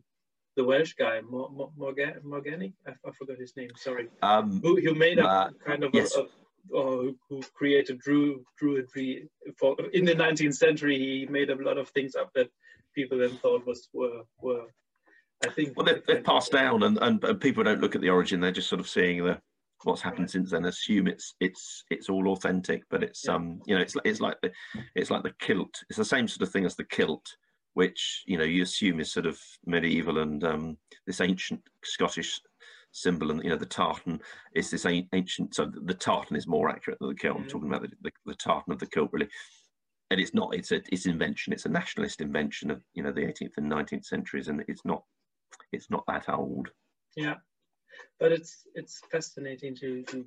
the Welsh guy Morgan Morgani. I, I, forgot his name. Sorry. Um, who, who made a uh, kind of yes. a, a or who created Drew Druidry for in the 19th century. He made a lot of things up that people then thought was were were. I think. Well, they've, they've passed down, and, and, and people don't look at the origin. They're just sort of seeing the what's happened right. since then assume it's it's it's all authentic but it's yeah. um you know it's it's like the it's like the kilt it's the same sort of thing as the kilt which you know you assume is sort of medieval and um this ancient scottish symbol and you know the tartan is this ancient so the tartan is more accurate than the kilt. I'm mm-hmm. talking about the, the, the, tartan of the kilt really. And it's not it's a it's invention it's a nationalist invention of you know the 18th and 19th centuries and it's not it's not that old. Yeah. But it's it's fascinating to to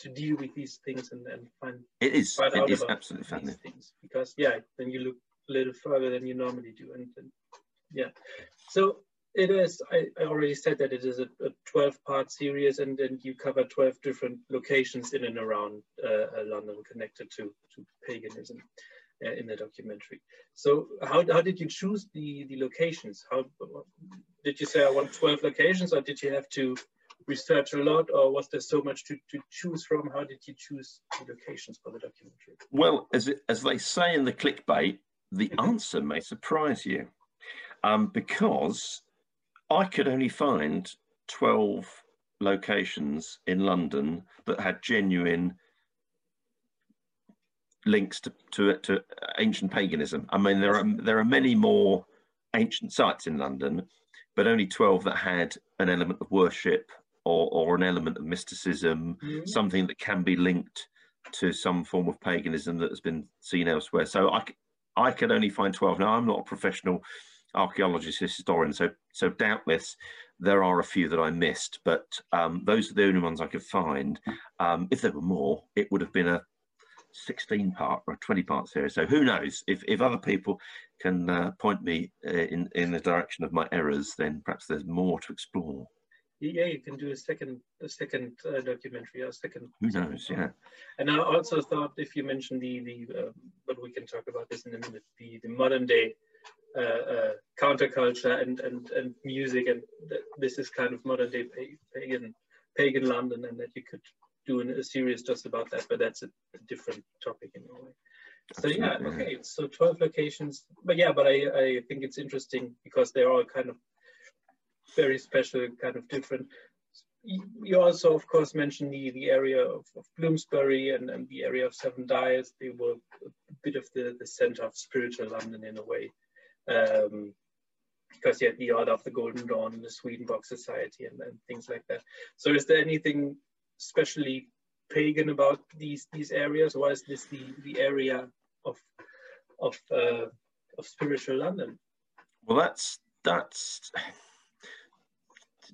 to deal with these things and then find it is. it is absolutely fascinating. things. Because yeah then you look a little further than you normally do and, and yeah so it is. I, I, already said that it is a, a 12 part series and then you cover 12 different locations in and around uh, uh, London connected to, to paganism uh, in the documentary. So how, how did you choose the, the locations? How Did you say I want 12 locations or did you have to research a lot or was there so much to, to choose from? How did you choose the locations for the documentary? Well, as, as they say in the clickbait, the answer may surprise you. Um, because I could only find 12 locations in London that had genuine links to, to, to ancient paganism. I mean, there are, there are many more ancient sites in London, but only 12 that had an element of worship or, or an element of mysticism, mm-hmm. something that can be linked to some form of paganism that has been seen elsewhere. So I, I could only find 12. Now, I'm not a professional archaeologist, historian. So, so doubtless there are a few that I missed, but um, those are the only ones I could find. Um, if there were more, it would have been a 16 part or 20 part series. So who knows? If, if other people can uh, point me uh, in, in the direction of my errors, then perhaps there's more to explore. Yeah, you can do a second, a second uh, documentary, a second. Who knows? Yeah. And I also thought if you mentioned the the, um, but we can talk about this in a minute. The the modern day uh, uh, counterculture and, and, and music, and this is kind of modern day pagan pagan London, and that you could do a series just about that, but that's a, a different topic in a way. So yeah, okay, so 12 locations, but yeah, but I, I think it's interesting because they're all kind of very special, kind of different. You also, of course, mentioned the, the area of, of Bloomsbury and, and the area of Seven Dials. They were a bit of the, the center of spiritual London in a way um, because you had the Order of the Golden Dawn, the Swedenborg Society, and, and things like that. So, is there anything especially pagan about these these areas, or is this the the area of of uh, of spiritual London? Well, that's that's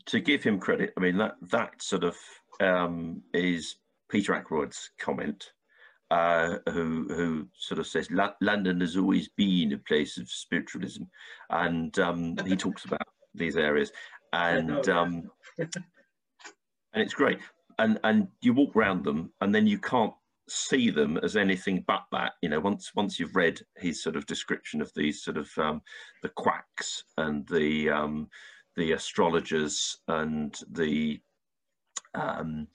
to give him credit. I mean that that sort of um, is Peter Ackroyd's comment uh, who who sort of says London has always been a place of spiritualism, and um, he talks about these areas, and um, and it's great. And and you walk around them, and then you can't see them as anything but that. You know, once once you've read his sort of description of these sort of um, the quacks and the um, the astrologers and the um,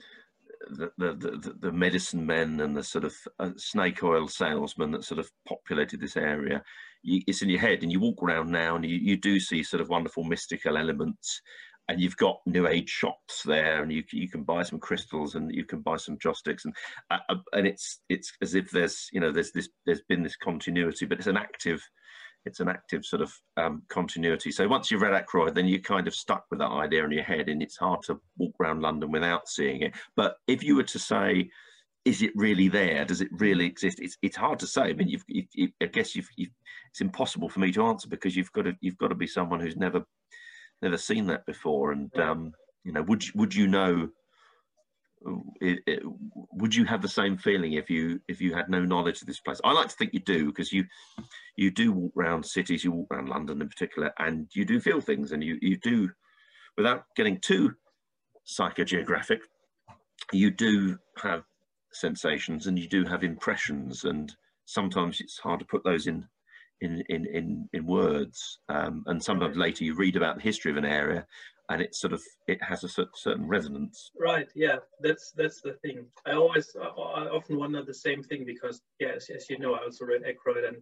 the, the, the, medicine men and the sort of uh, snake oil salesmen that sort of populated this area. You, it's in your head, and you walk around now, and you, you do see sort of wonderful mystical elements. and you've got new age shops there, and you you can buy some crystals and you can buy some joss sticks, and uh, uh, and it's it's as if there's you know there's this there's been this continuity, but it's an active it's an active sort of um, continuity. So once you've read Ackroyd, then you're kind of stuck with that idea in your head, and it's hard to walk around London without seeing it. But if you were to say, is it really there? Does it really exist? It's it's hard to say. I mean, you've, you, I guess you've, you've, it's impossible for me to answer because you've got to you've got to be someone who's never never seen that before. And um, you know, would would you know? It, it, would you have the same feeling if you if you had no knowledge of this place? I like to think you do because you you do walk around cities, you walk around London in particular, and you do feel things, and you you do, without getting too psychogeographic, you do have sensations and you do have impressions, and sometimes it's hard to put those in in in in, in words. Um, and sometimes later you read about the history of an area, and it sort of it has a certain resonance. Right. Yeah. That's that's the thing. I always I often wonder the same thing because yes, yeah, as, you know, I also read Ackroyd, and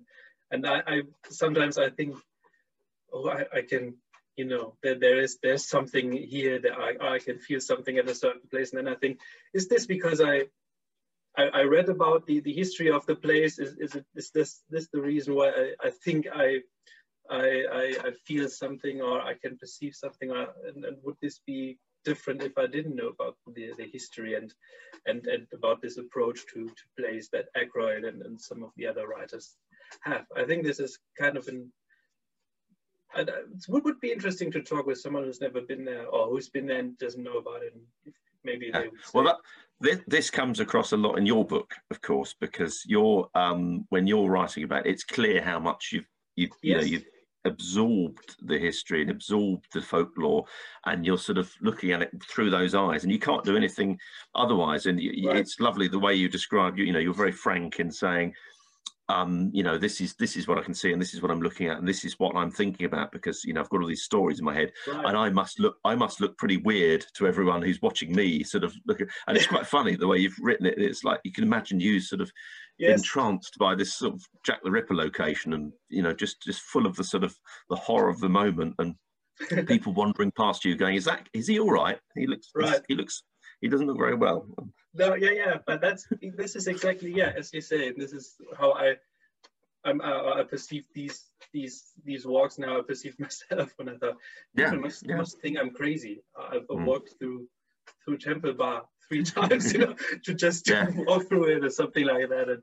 and I, I sometimes I think, oh, I, I can you know that there is there's something here that I, I can feel something at a certain place and then i think is this because i I, I, read about the, the history of the place. Is, is, it, is this, this the reason why I, I think I, I, I, feel something or I can perceive something? Or, and, and, would this be different if I didn't know about the, the history and, and, and about this approach to, to plays that Ackroyd and, and some of the other writers have? I think this is kind of an it would be interesting to talk with someone who's never been there or who's been there and doesn't know about it. And maybe yeah. well, that, this, this comes across a lot in your book, of course, because you're um, when you're writing about it, it's clear how much you've you've yes. you know you've absorbed the history and absorbed the folklore and you're sort of looking at it through those eyes and you can't do anything otherwise and you, right. it's lovely the way you describe you you know you're very frank in saying um, you know, this is this is what I can see, and this is what I'm looking at, and this is what I'm thinking about because you know I've got all these stories in my head, right. and I must look I must look pretty weird to everyone who's watching me. Sort of look, at, and it's quite funny the way you've written it. It's like you can imagine you sort of yes. entranced by this sort of Jack the Ripper location, and you know just just full of the sort of the horror of the moment, and people wandering past you, going, "Is that is he all right? He looks right. He looks he doesn't look very well." No, yeah, yeah, but that's this is exactly yeah, as you say, this is how I I'm, uh, I perceive these these these walks now. I perceive myself when I thought yeah, people must, yeah. must think I'm crazy. I've mm. walked through through Temple Bar three times, you know, to just yeah. walk through it or something like that. And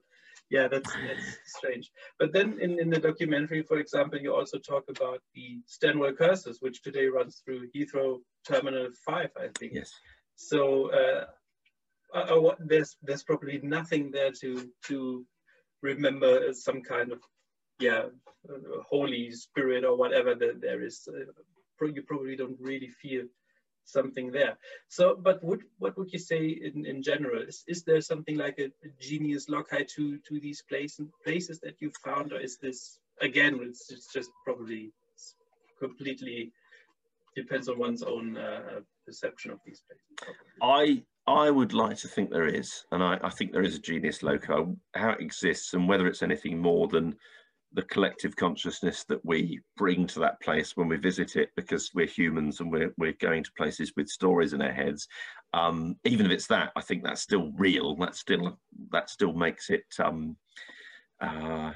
yeah, that's that's strange. But then in, in the documentary, for example, you also talk about the Stanwell cursus, which today runs through Heathrow Terminal Five, I think. Yes. So uh, uh, uh there's there's probably nothing there to to remember some kind of yeah holy spirit or whatever that there is. Uh, you probably don't really feel something there. So, but what what would you say in, in general? Is, is there something like a, a genius loci to to these places places that you found, or is this again? It's, it's just probably completely depends on one's own uh, perception of these places. I I would like to think there is, and I, I, think there is a genius loci. How it exists and whether it's anything more than the collective consciousness that we bring to that place when we visit it, because we're humans and we're we're going to places with stories in our heads. Um, even if it's that, I think that's still real. That still that still makes it um, uh,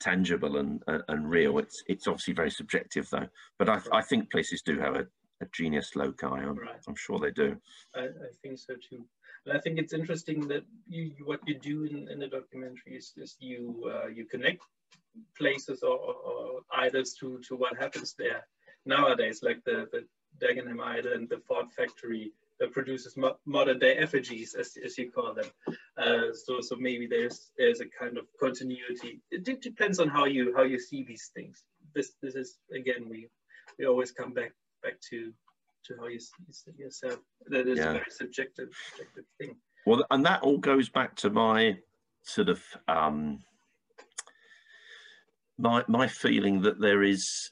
tangible and, and, real. It's it's obviously very subjective though, but I, I think places do have a, a genius loci. I'm, right. I'm sure they do. I, I, think so too. And I think it's interesting that you, what you do in, in the documentary is, is you uh, you connect places or, or, idols to, to what happens there nowadays, like the, the Dagenham idol and the Ford factory that produces mo modern day effigies, as, as you call them. Uh, so so maybe there's there's a kind of continuity. It, it depends on how you how you see these things. This this is again we we always come back back to to how you see yourself. That is yeah. a very subjective, subjective thing. Well, and that all goes back to my sort of um, my my feeling that there is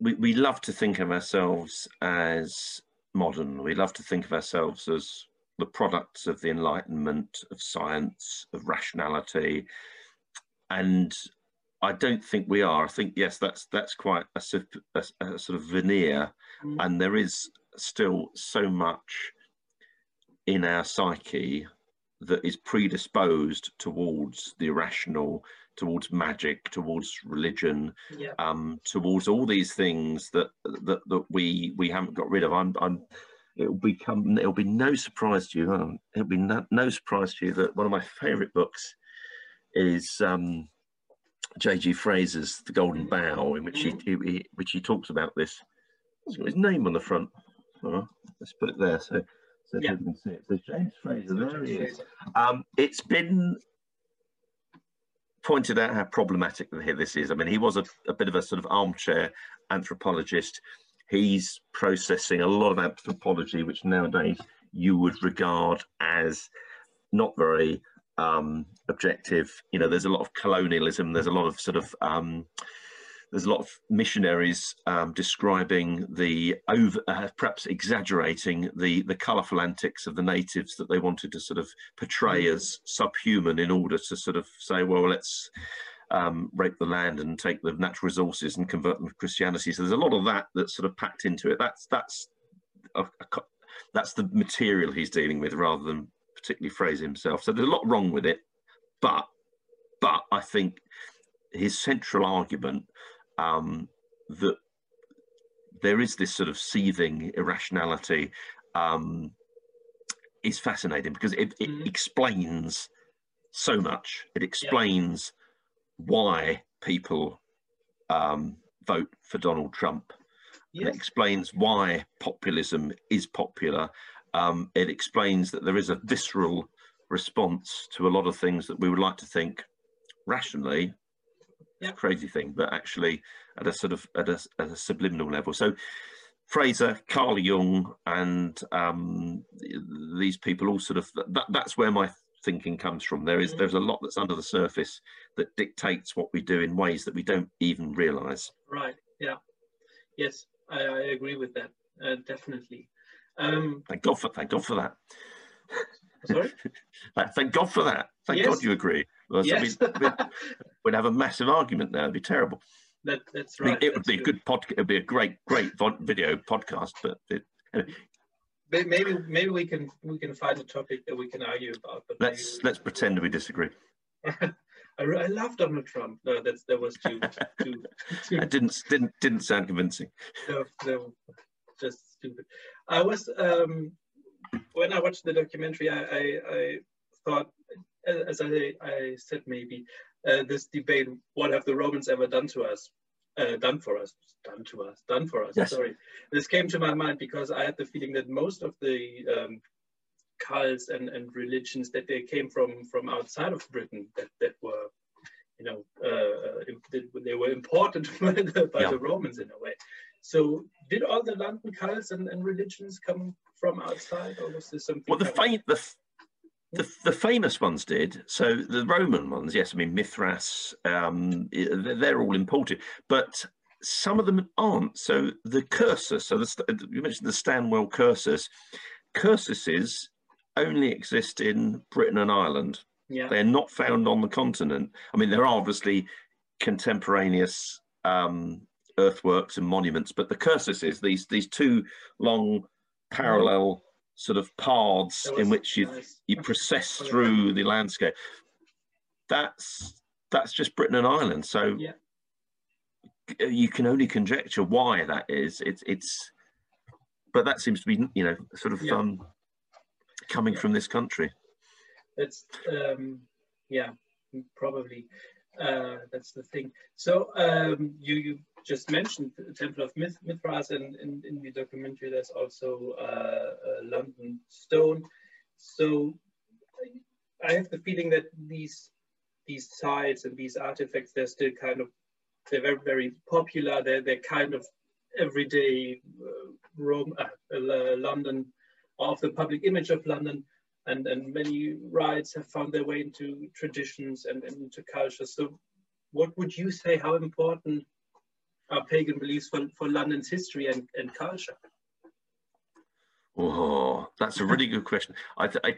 we, we love to think of ourselves as modern. We love to think of ourselves as the products of the Enlightenment, of science, of rationality, and I don't think we are. I think yes, that's that's quite a, a, a sort of veneer, mm. and there is still so much in our psyche that is predisposed towards the irrational, towards magic, towards religion, Yeah. um, towards all these things that that that we we haven't got rid of. I'm, I'm it'll become it'll be no surprise to you. um, It'll be no, no surprise to you that one of my favourite books is um, J.G. Frazer's The Golden Bough, in which he, he, which he talks about this. It's got his name on the front. Let's put it there so so Yeah. people can see it. So James Frazer, there he is. Um, it's been pointed out how problematic here this is. I mean, he was a, a bit of a sort of armchair anthropologist. He's processing a lot of anthropology, which nowadays you would regard as not very um, objective. You know, there's a lot of colonialism. There's a lot of sort of um, there's a lot of missionaries um, describing the over, uh, perhaps exaggerating the the colourful antics of the natives that they wanted to sort of portray as subhuman in order to sort of say, well, let's um, rape the land and take the natural resources and convert them to Christianity. So there's a lot of that that's sort of packed into it. That's that's a, a that's the material he's dealing with rather than particularly Frazer himself. So there's a lot wrong with it, but but I think his central argument um, that there is this sort of seething irrationality um, is fascinating because it, it Mhm. explains so much. It explains why people um, vote for Donald Trump. It explains why populism is popular. Um, it explains that there is a visceral response to a lot of things that we would like to think rationally Yeah. crazy thing, but actually at a sort of at a, at a subliminal level. So Frazer, Carl Jung, and um, these people all sort of that, that's where my thinking comes from. There is Mhm. there's a lot that's under the surface that dictates what we do in ways that we don't even realise. Right. Yeah. Yes, I, I agree with that. Uh, definitely. Um, Thank God for thank God for that. sorry. Thank God for that. Thank Yes. God you agree. Otherwise yes. we'd have a massive argument now. It'd be terrible. that that's right. it would that's be a good podcast. It'd be a great, great vo- video podcast. But it, May- Maybe maybe we can we can find a topic that we can argue about. But let's we- let's pretend we disagree. I, I love Donald Trump. No, that's that was too too too That didn't didn't didn't sound convincing. no, no, just stupid. I was um, when I watched the documentary, I, I, I thought, as I, I said, maybe uh, this debate: what have the Romans ever done to us? Uh, done for us, done to us, done for us. Yes. Sorry, this came to my mind because I had the feeling that most of the um, cults and, and religions that they came from from outside of Britain that that were you know, uh, im- they were important by, the, by Yeah. the Romans in a way. So, did all the London cults and, and religions come from outside, or was this something? Well, the fam- the, the the famous ones did. So the Roman ones, yes. I mean Mithras, um, they're they're all imported, but some of them aren't. So the cursus. So the, you mentioned the Stanwell cursus. Cursuses only exist in Britain and Ireland. Yeah, They're not found on the continent. I mean, there are obviously contemporaneous um, earthworks and monuments, but the cursuses, these these two long parallel sort of paths in which you you process through the landscape. That's that's just Britain and Ireland. So Yeah. you can only conjecture why that is. It's it's, but that seems to be you know sort of Yeah. um, coming Yeah. from this country. That's um, yeah, probably uh, that's the thing. So um, you you just mentioned the Temple of Myth, Mithras, and in, the documentary there's also uh, London Stone. So I have the feeling that these these sites and these artifacts they're still kind of they're very very popular. They're they're kind of everyday uh, Rome, uh, uh, London, of the public image of London and, and many rites have found their way into traditions and, and into culture. So what would you say, how important are pagan beliefs for, for London's history and, and culture? Oh, that's a really good question. I, th- I,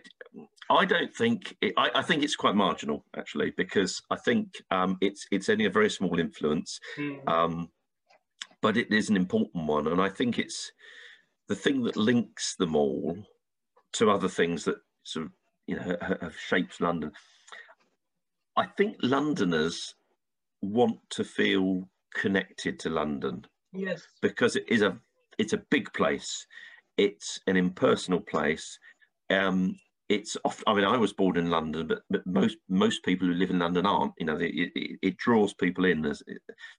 I don't think it, I, I think it's quite marginal actually because I think um, it's it's only a very small influence, Hmm, um, but it is an important one, and I think it's the thing that links them all to other things that sort of you know have shaped London. I think Londoners want to feel connected to London. Yes. Because it is a it's a big place. It's an impersonal place. Um, it's off, I mean, I was born in London, but, but most most people who live in London aren't. You know, it, it, it draws people in as,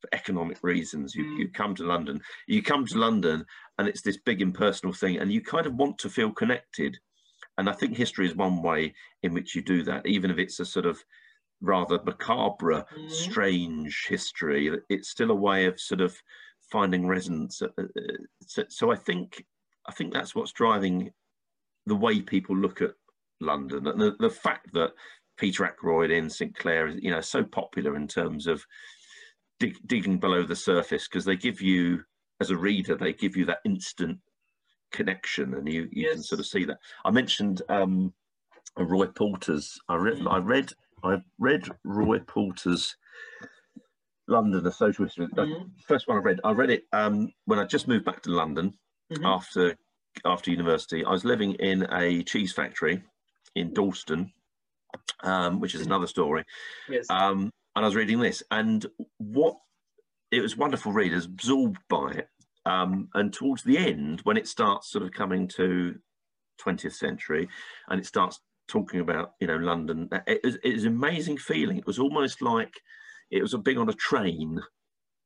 for economic reasons. You, mm. you come to London, you come to London, and it's this big impersonal thing, and you kind of want to feel connected. And I think history is one way in which you do that, even if it's a sort of rather macabre, mm. strange history. It's still a way of sort of finding resonance. Uh, uh, so, so I think I think that's what's driving the way people look at London. And the, the fact that Peter Ackroyd in Sinclair is, you know, so popular in terms of dig, digging below the surface because they give you, as a reader, they give you that instant connection, and you you yes. can sort of see that. I mentioned um, Roy Porter's. I read. Mm. I read. I read Roy Porter's London, the social history. Mm. First one I read. I read it um, when I just moved back to London mm-hmm. after after university. I was living in a cheese factory in Dalston, um, which is another story. Yes. Um, and I was reading this, and what it was wonderful read, absorbed by it. Um, and towards the end, when it starts sort of coming to 20th century, and it starts talking about you know London, it was, it was an amazing feeling. It was almost like it was a big on a train,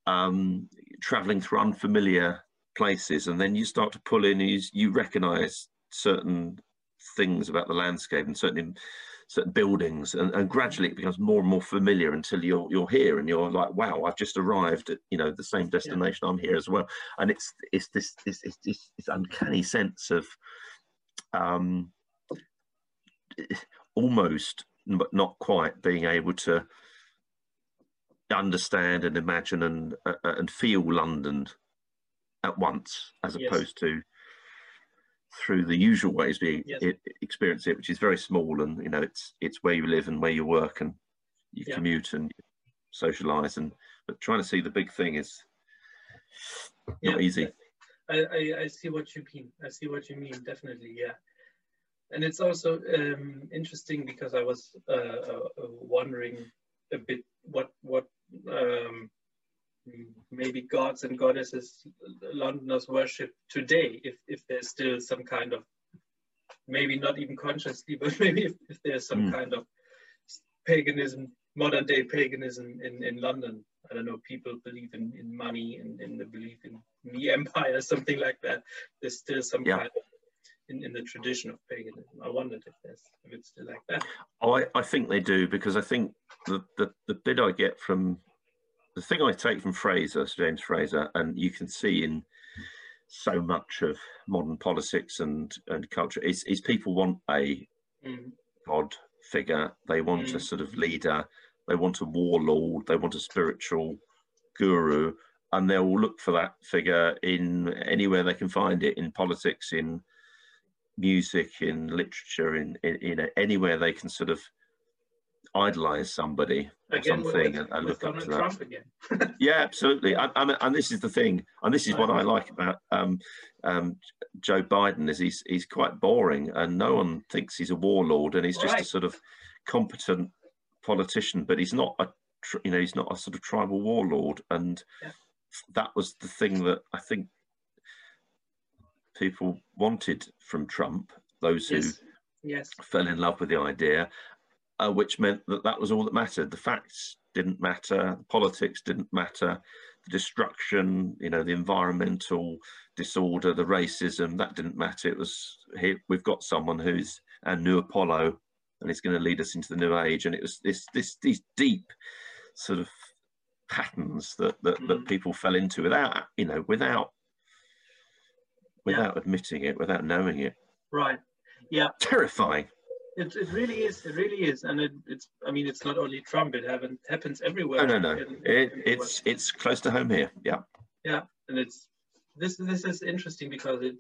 um, traveling through unfamiliar places, and then you start to pull in, you, you recognise certain things about the landscape and certain certain buildings and, and gradually it becomes more and more familiar until you're you're here and you're like wow I've just arrived at you know the same destination yeah. I'm here as well and it's it's this this it's this, this uncanny sense of um almost but not quite being able to understand and imagine and uh, and feel London at once as yes. opposed to through the usual ways we yes. it, experience it, which is very small, and you know it's it's where you live and where you work and you yeah. commute and socialize, and but trying to see the big thing is not yeah. easy. I, I, I see what you mean. I see what you mean. Definitely, yeah. And it's also um, interesting because I was uh, uh, wondering a bit what what um, maybe gods and goddesses Londoners worship today, if, if there's still some kind of, maybe not even consciously, but maybe if, if there's some mm. kind of paganism, modern day paganism in, in London. I don't know, people believe in, in money and in the belief in the empire, something like that. There's still some yeah. kind of in, in the tradition of paganism. I wondered if there's if it's still like that. Oh, I, I think they do because I think the, the, the bit I get from the thing I take from Frazer, Sir James Frazer, and you can see in so much of modern politics and, and culture is, is people want a mm. god figure. They want mm. a sort of leader. They want a warlord. They want a spiritual guru, and they'll look for that figure in anywhere they can find it in politics, in music, in literature, in, in, in anywhere they can sort of idolize somebody or again, something with, and, look up to that. yeah, absolutely. And, and, and, this is the thing, and this is what I like about um, um, Joe Biden is he's he's quite boring, and no one thinks he's a warlord, and he's just right. a sort of competent politician, but he's not a you know he's not a sort of tribal warlord, and yeah. that was the thing that I think people wanted from Trump. Those who yes. Yes. fell in love with the idea uh, which meant that that was all that mattered. The facts didn't matter, the politics didn't matter, the destruction, you know, the environmental disorder, the racism, that didn't matter. It was here we've got someone who's a new Apollo and he's going to lead us into the new age. And it was this this these deep sort of patterns that that, mm-hmm. that people fell into without you know without without yeah. admitting it, without knowing it. Right. Yeah. Terrifying. It, it really is. It really is, and it, it's. I mean, it's not only Trump. It happen, happens everywhere. No, no, no. In, it, it's it's close to home here. Yeah. Yeah, and it's this. This is interesting because it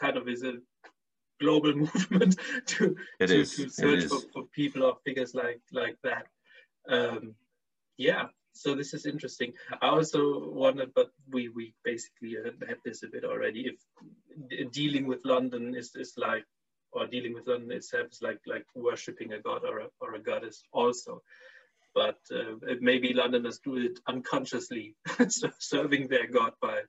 kind of is a global movement to to, to, search for, for, people or figures like like that. Um, yeah, so this is interesting. I also wondered, but we we basically had this a bit already. If dealing with London is is like, or dealing with London itself is like like worshiping a god or a, or a goddess also. But uh, maybe Londoners do it unconsciously, serving their god by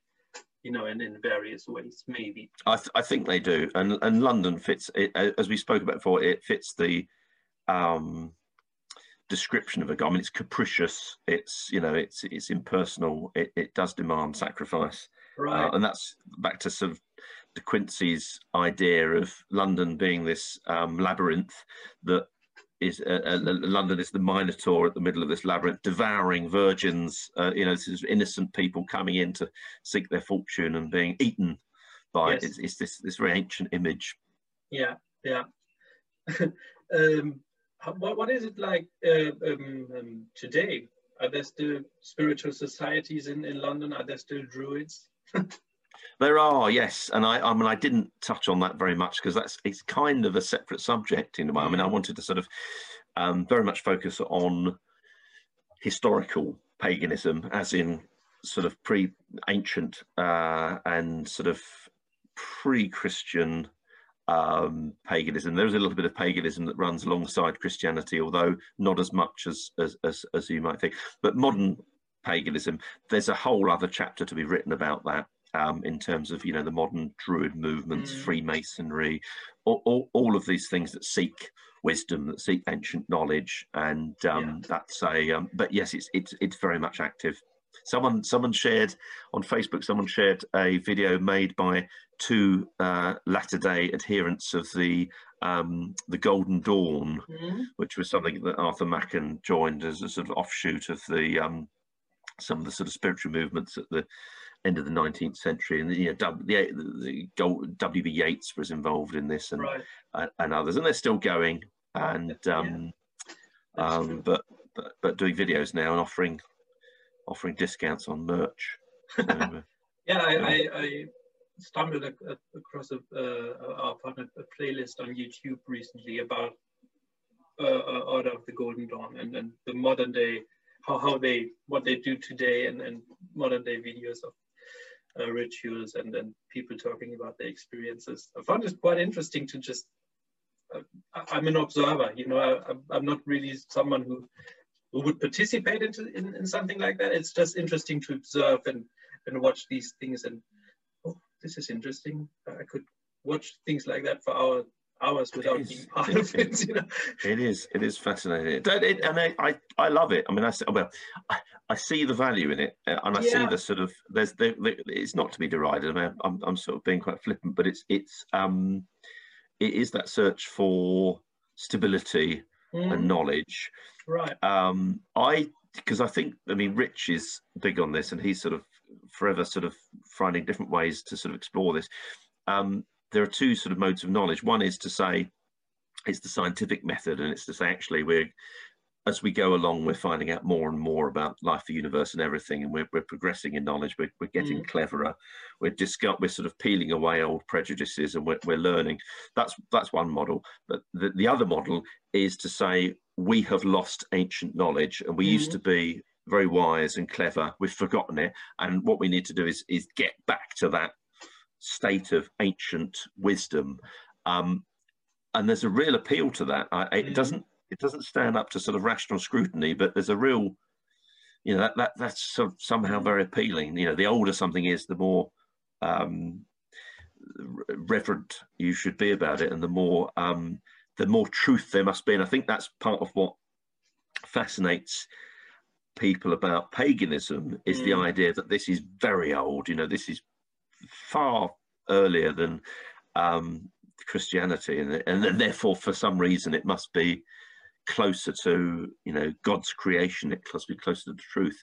you know, and in various ways, maybe. I, th I think they do, and and London fits it, as we spoke about before. It fits the um, description of a god. I mean, it's capricious. It's you know, it's it's impersonal. It, it does demand sacrifice, right? Uh, and that's back to sort of De Quincey's idea of London being this um, labyrinth that is uh, uh, London is the Minotaur at the middle of this labyrinth, devouring virgins, uh, you know, this is innocent people coming in to seek their fortune and being eaten by yes. It's, it's, this this very ancient image. Yeah, yeah. um, what what is it like uh, um, um, today? Are there still spiritual societies in in London? Are there still druids? There are, yes, and I, I mean, I didn't touch on that very much because that's it's kind of a separate subject in a way. I mean, I mm. wanted to sort of um, very much focus on historical paganism, as in sort of pre-ancient uh, and sort of pre-Christian um, paganism. There is a little bit of paganism that runs alongside Christianity, although not as much as as, as, as you might think. But modern paganism, there's a whole other chapter to be written about that um, in terms of you know the modern Druid movements, mm. Freemasonry, all, all, all, of these things that seek wisdom, that seek ancient knowledge, and um, yeah. that's a. Um, but yes, it's it's it's very much active. Someone someone shared on Facebook. Someone shared a video made by two uh, latter day adherents of the um, the Golden Dawn, mm. which was something that Arthur Machen joined as a sort of offshoot of the um, some of the sort of spiritual movements at the end of the 19th century, and you know, the, the, the W.B. Yeats was involved in this, and right. uh, and others, and they're still going, and um, yeah. um, but, but but doing videos now and offering offering discounts on merch. So, uh, yeah, I, I, I, stumbled across a, uh, our partner a playlist on YouTube recently about uh, uh, Order of the Golden Dawn and, and the modern day how, how they what they do today and, and modern day videos of uh, rituals and then people talking about their experiences. I found it quite interesting to just, uh, I'm an observer, you know, I, am not really someone who, who would participate into, in, in something like that. It's just interesting to observe and, and watch these things and, oh, this is interesting. I could watch things like that for hours hours without being part of it. You know? It is. It is fascinating. It, it, and I, I, I, love it. I mean, I well, I, I see the value in it, uh, and I yeah. see the sort of there's the, the, it's not to be derided. I mean, I'm, I'm sort of being quite flippant, but it's it's um, it is that search for stability mm. and knowledge. Right. Um, I because I think I mean Rich is big on this, and he's sort of forever sort of finding different ways to sort of explore this. Um, there are two sort of modes of knowledge. One is to say it's the scientific method, and it's to say actually we're as we go along, we're finding out more and more about life, the universe, and everything, and we're, we're progressing in knowledge. We're, we're getting mm. cleverer. We're discuss, we're sort of peeling away old prejudices, and we're, we're learning. That's that's one model. But the, the other model is to say we have lost ancient knowledge, and we mm. used to be very wise and clever. We've forgotten it, and what we need to do is is get back to that state of ancient wisdom. Um, and there's a real appeal to that. I, it mm. doesn't it doesn't stand up to sort of rational scrutiny, but there's a real, you know, that, that that's sort of somehow very appealing. You know, the older something is, the more um, reverent you should be about it, and the more um, the more truth there must be. And I think that's part of what fascinates people about paganism is mm. the idea that this is very old. You know, this is far earlier than um, Christianity, and, and therefore, for some reason, it must be closer to you know God's creation. It must be closer to the truth.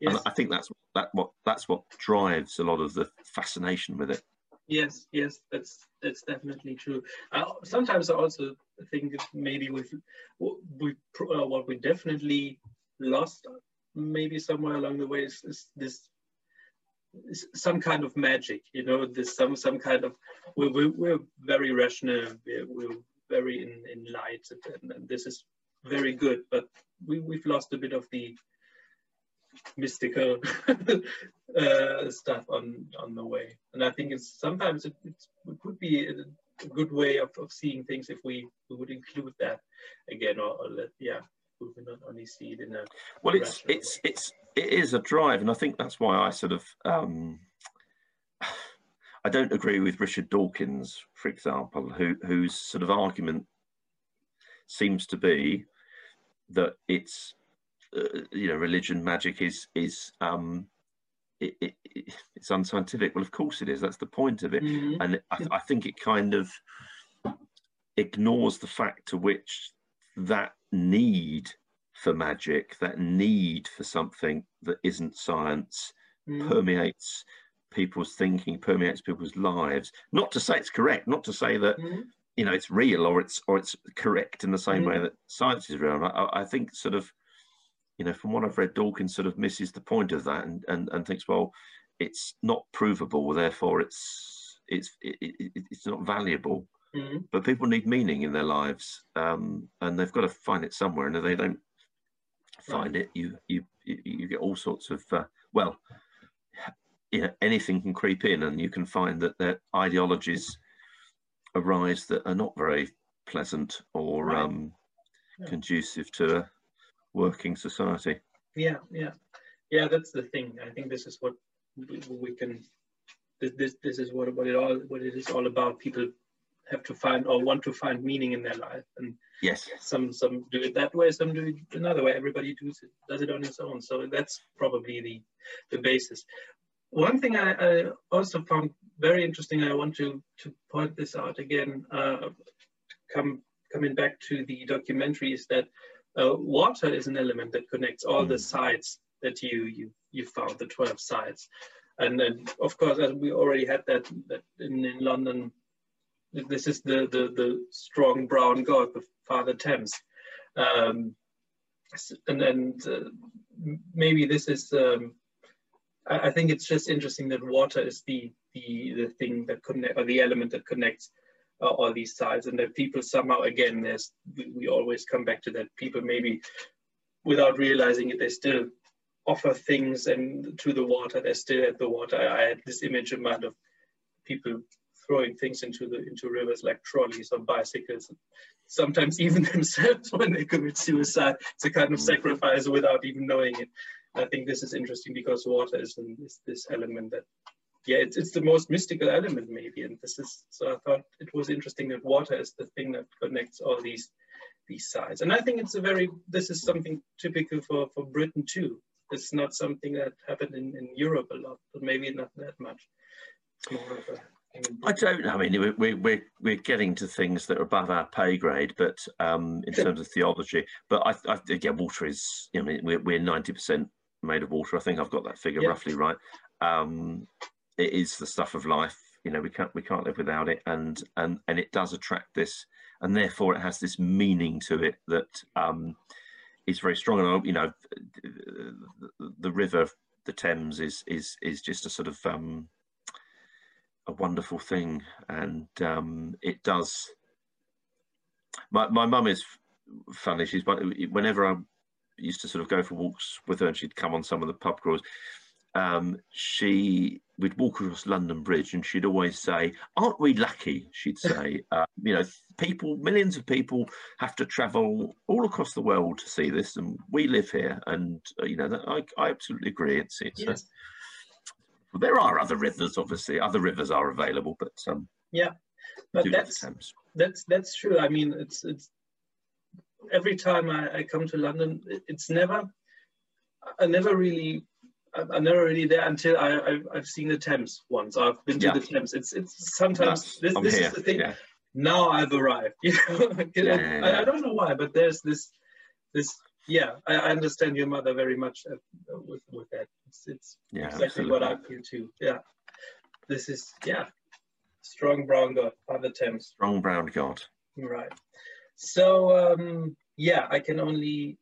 Yes. And I think that's that what that's what drives a lot of the fascination with it. Yes, yes, that's that's definitely true. Uh, sometimes I also think maybe we've we uh, what we definitely lost maybe somewhere along the way is, is this some kind of magic you know this some some kind of we're, we're, we're very rational we're, we're very in, in light and, and, this is very good but we, we've lost a bit of the mystical uh, stuff on on the way. And I think it's sometimes it, it could be a, a good way of, of seeing things if we, we would include that again, or, or let yeah, we would not only see it well, it's it's it's it is a drive, and I think that's why I sort of um, I don't agree with Richard Dawkins, for example, who whose sort of argument seems to be that it's uh, you know religion magic is is um it, it, it's unscientific. Well of course it is. That's the point of it. Mm-hmm. and I, I, think it kind of ignores the fact to which that need for magic that need for something that isn't science mm-hmm. permeates people's thinking permeates people's lives not to say it's correct not to say that mm-hmm you know it's real or it's or it's correct in the same mm. way that science is real. I, I, think sort of you know from what I've read, Dawkins sort of misses the point of that and and, and thinks well it's not provable, therefore it's it's it, it, it's not valuable. Mm. But people need meaning in their lives, um, and they've got to find it somewhere. And if they don't find right. it, you you you get all sorts of uh, well, you know, anything can creep in, and you can find that their ideologies arise that are not very pleasant or right. um, yeah. conducive to a working society. Yeah, yeah, yeah. That's the thing. I think this is what we, we can. This this is what what it all what it is all about. People have to find or want to find meaning in their life, and yes, some some do it that way, some do it another way. Everybody does it does it on its own. So that's probably the the basis. One thing I, I, also found very interesting, I want to, to point this out again, uh, come, coming back to the documentary, is that uh, water is an element that connects all mm. the sites that you, you, you found, the 12 sites. And then, of course, as we already had that, that in, in London, this is the, the, the strong brown god, the Father Thames. Um, and then uh, maybe this is um, I think it's just interesting that water is the the the thing that connect or the element that connects uh, all these sides, and that people somehow again, there's we, we always come back to that people maybe without realizing it, they still offer things and to the water. They're still at the water. I had this image in mind of people throwing things into the into rivers like trolleys or bicycles. Sometimes even themselves when they commit suicide. It's a kind of mm. sacrifice without even knowing it. I think this is interesting because water is, an, is this element that, yeah, it's, it's the most mystical element maybe. And this is, so I thought it was interesting that water is the thing that connects all these these sides. And I think it's a very, this is something typical for, for Britain too. It's not something that happened in, in Europe a lot, but maybe not that much. I don't know. I mean, we're, we're, we're getting to things that are above our pay grade, but um, in terms of theology, but I, I, again, water is, you know, we're, we're 90% made of water. I think I've got that figure yep. roughly right. Um, it is the stuff of life. You know, we can't we can't live without it, and and and it does attract this, and therefore it has this meaning to it that um, is very strong. And you know, the, the river, the Thames, is is is just a sort of um, a wonderful thing, and um, it does. My my mum is funny. She's whenever I'm used to sort of go for walks with her and she'd come on some of the pub crawls. Um, she would walk across London Bridge and she'd always say, Aren't we lucky? She'd say, uh, You know, people, millions of people have to travel all across the world to see this, and we live here. And, uh, you know, I, I absolutely agree. It's, it's yes. Uh, there are other rivers, obviously, other rivers are available, but um, yeah, but that's, that's, that's true. I mean, it's, it's every time I, I, come to London, it's never, I never really, I'm never really there until I, have seen the Thames once. I've been to yeah. the Thames. It's it's sometimes this, this is the thing. Yeah. Now I've arrived. You know, yeah, I, I, don't know why, but there's this this. Yeah, I, I understand your mother very much uh, with with that. It's, it's exactly absolutely. what I feel too. Yeah, this is yeah, strong brown god, Father Thames. Strong brown god. Right. So um, yeah, I can only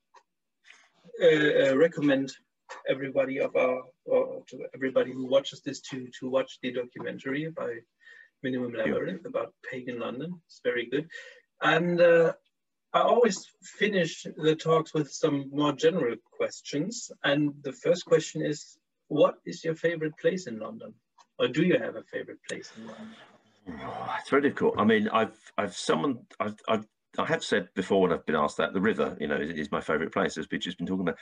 uh, uh, recommend everybody of our or to everybody who watches this to to watch the documentary by Minimum Labyrinth about pagan London. It's very good, and uh, I always finish the talks with some more general questions. And the first question is, what is your favorite place in London? Or do you have a favorite place in London? Oh, it's very difficult. I mean, I've, I've someone, I've, I've, I have said before when I've been asked that the river, you know, is, is my favourite place, as we've just been talking about.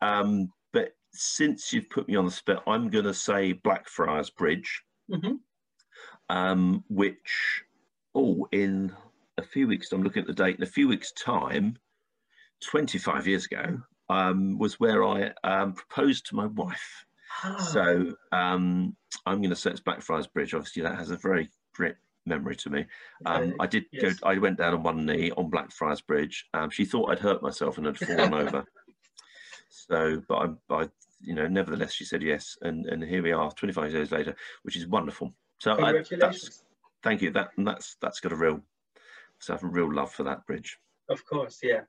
Um, but since you've put me on the spot, I'm going to say Blackfriars Bridge, Mm-hmm. um, which, oh, in a few weeks, I'm looking at the date, in a few weeks' time, 25 years ago, um, was where I um, proposed to my wife. Ah, So um, I'm going to say it's Blackfriars Bridge. Obviously, that has a very great memory to me. Um. I did yes. go. I went down on one knee on Blackfriars Bridge. Um, she thought I'd hurt myself and had fallen over. So, but I, I, you know, nevertheless, she said yes, and and here we are, 25 years later, which is wonderful. So I, that's, thank you. That and that's that's got a real, so I have a real love for that bridge. Of course, yeah.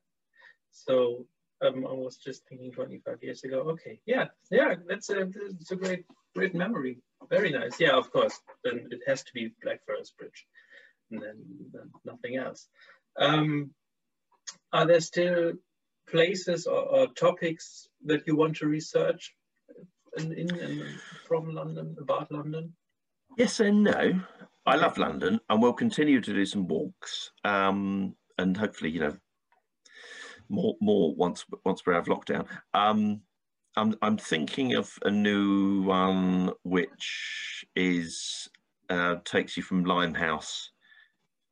So um, I was just thinking 25 years ago. Okay, yeah, yeah, that's a it's a great great memory. Very nice. Yeah, of course. Then it has to be Blackfriars Bridge, and then, then nothing else. Um, are there still places or, or topics that you want to research in, in, in from London about London? Yes and no. I love London, and we'll continue to do some walks, um, and hopefully, you know, more more once once we're out of lockdown. Um, I'm I'm thinking of a new one which is uh, takes you from Limehouse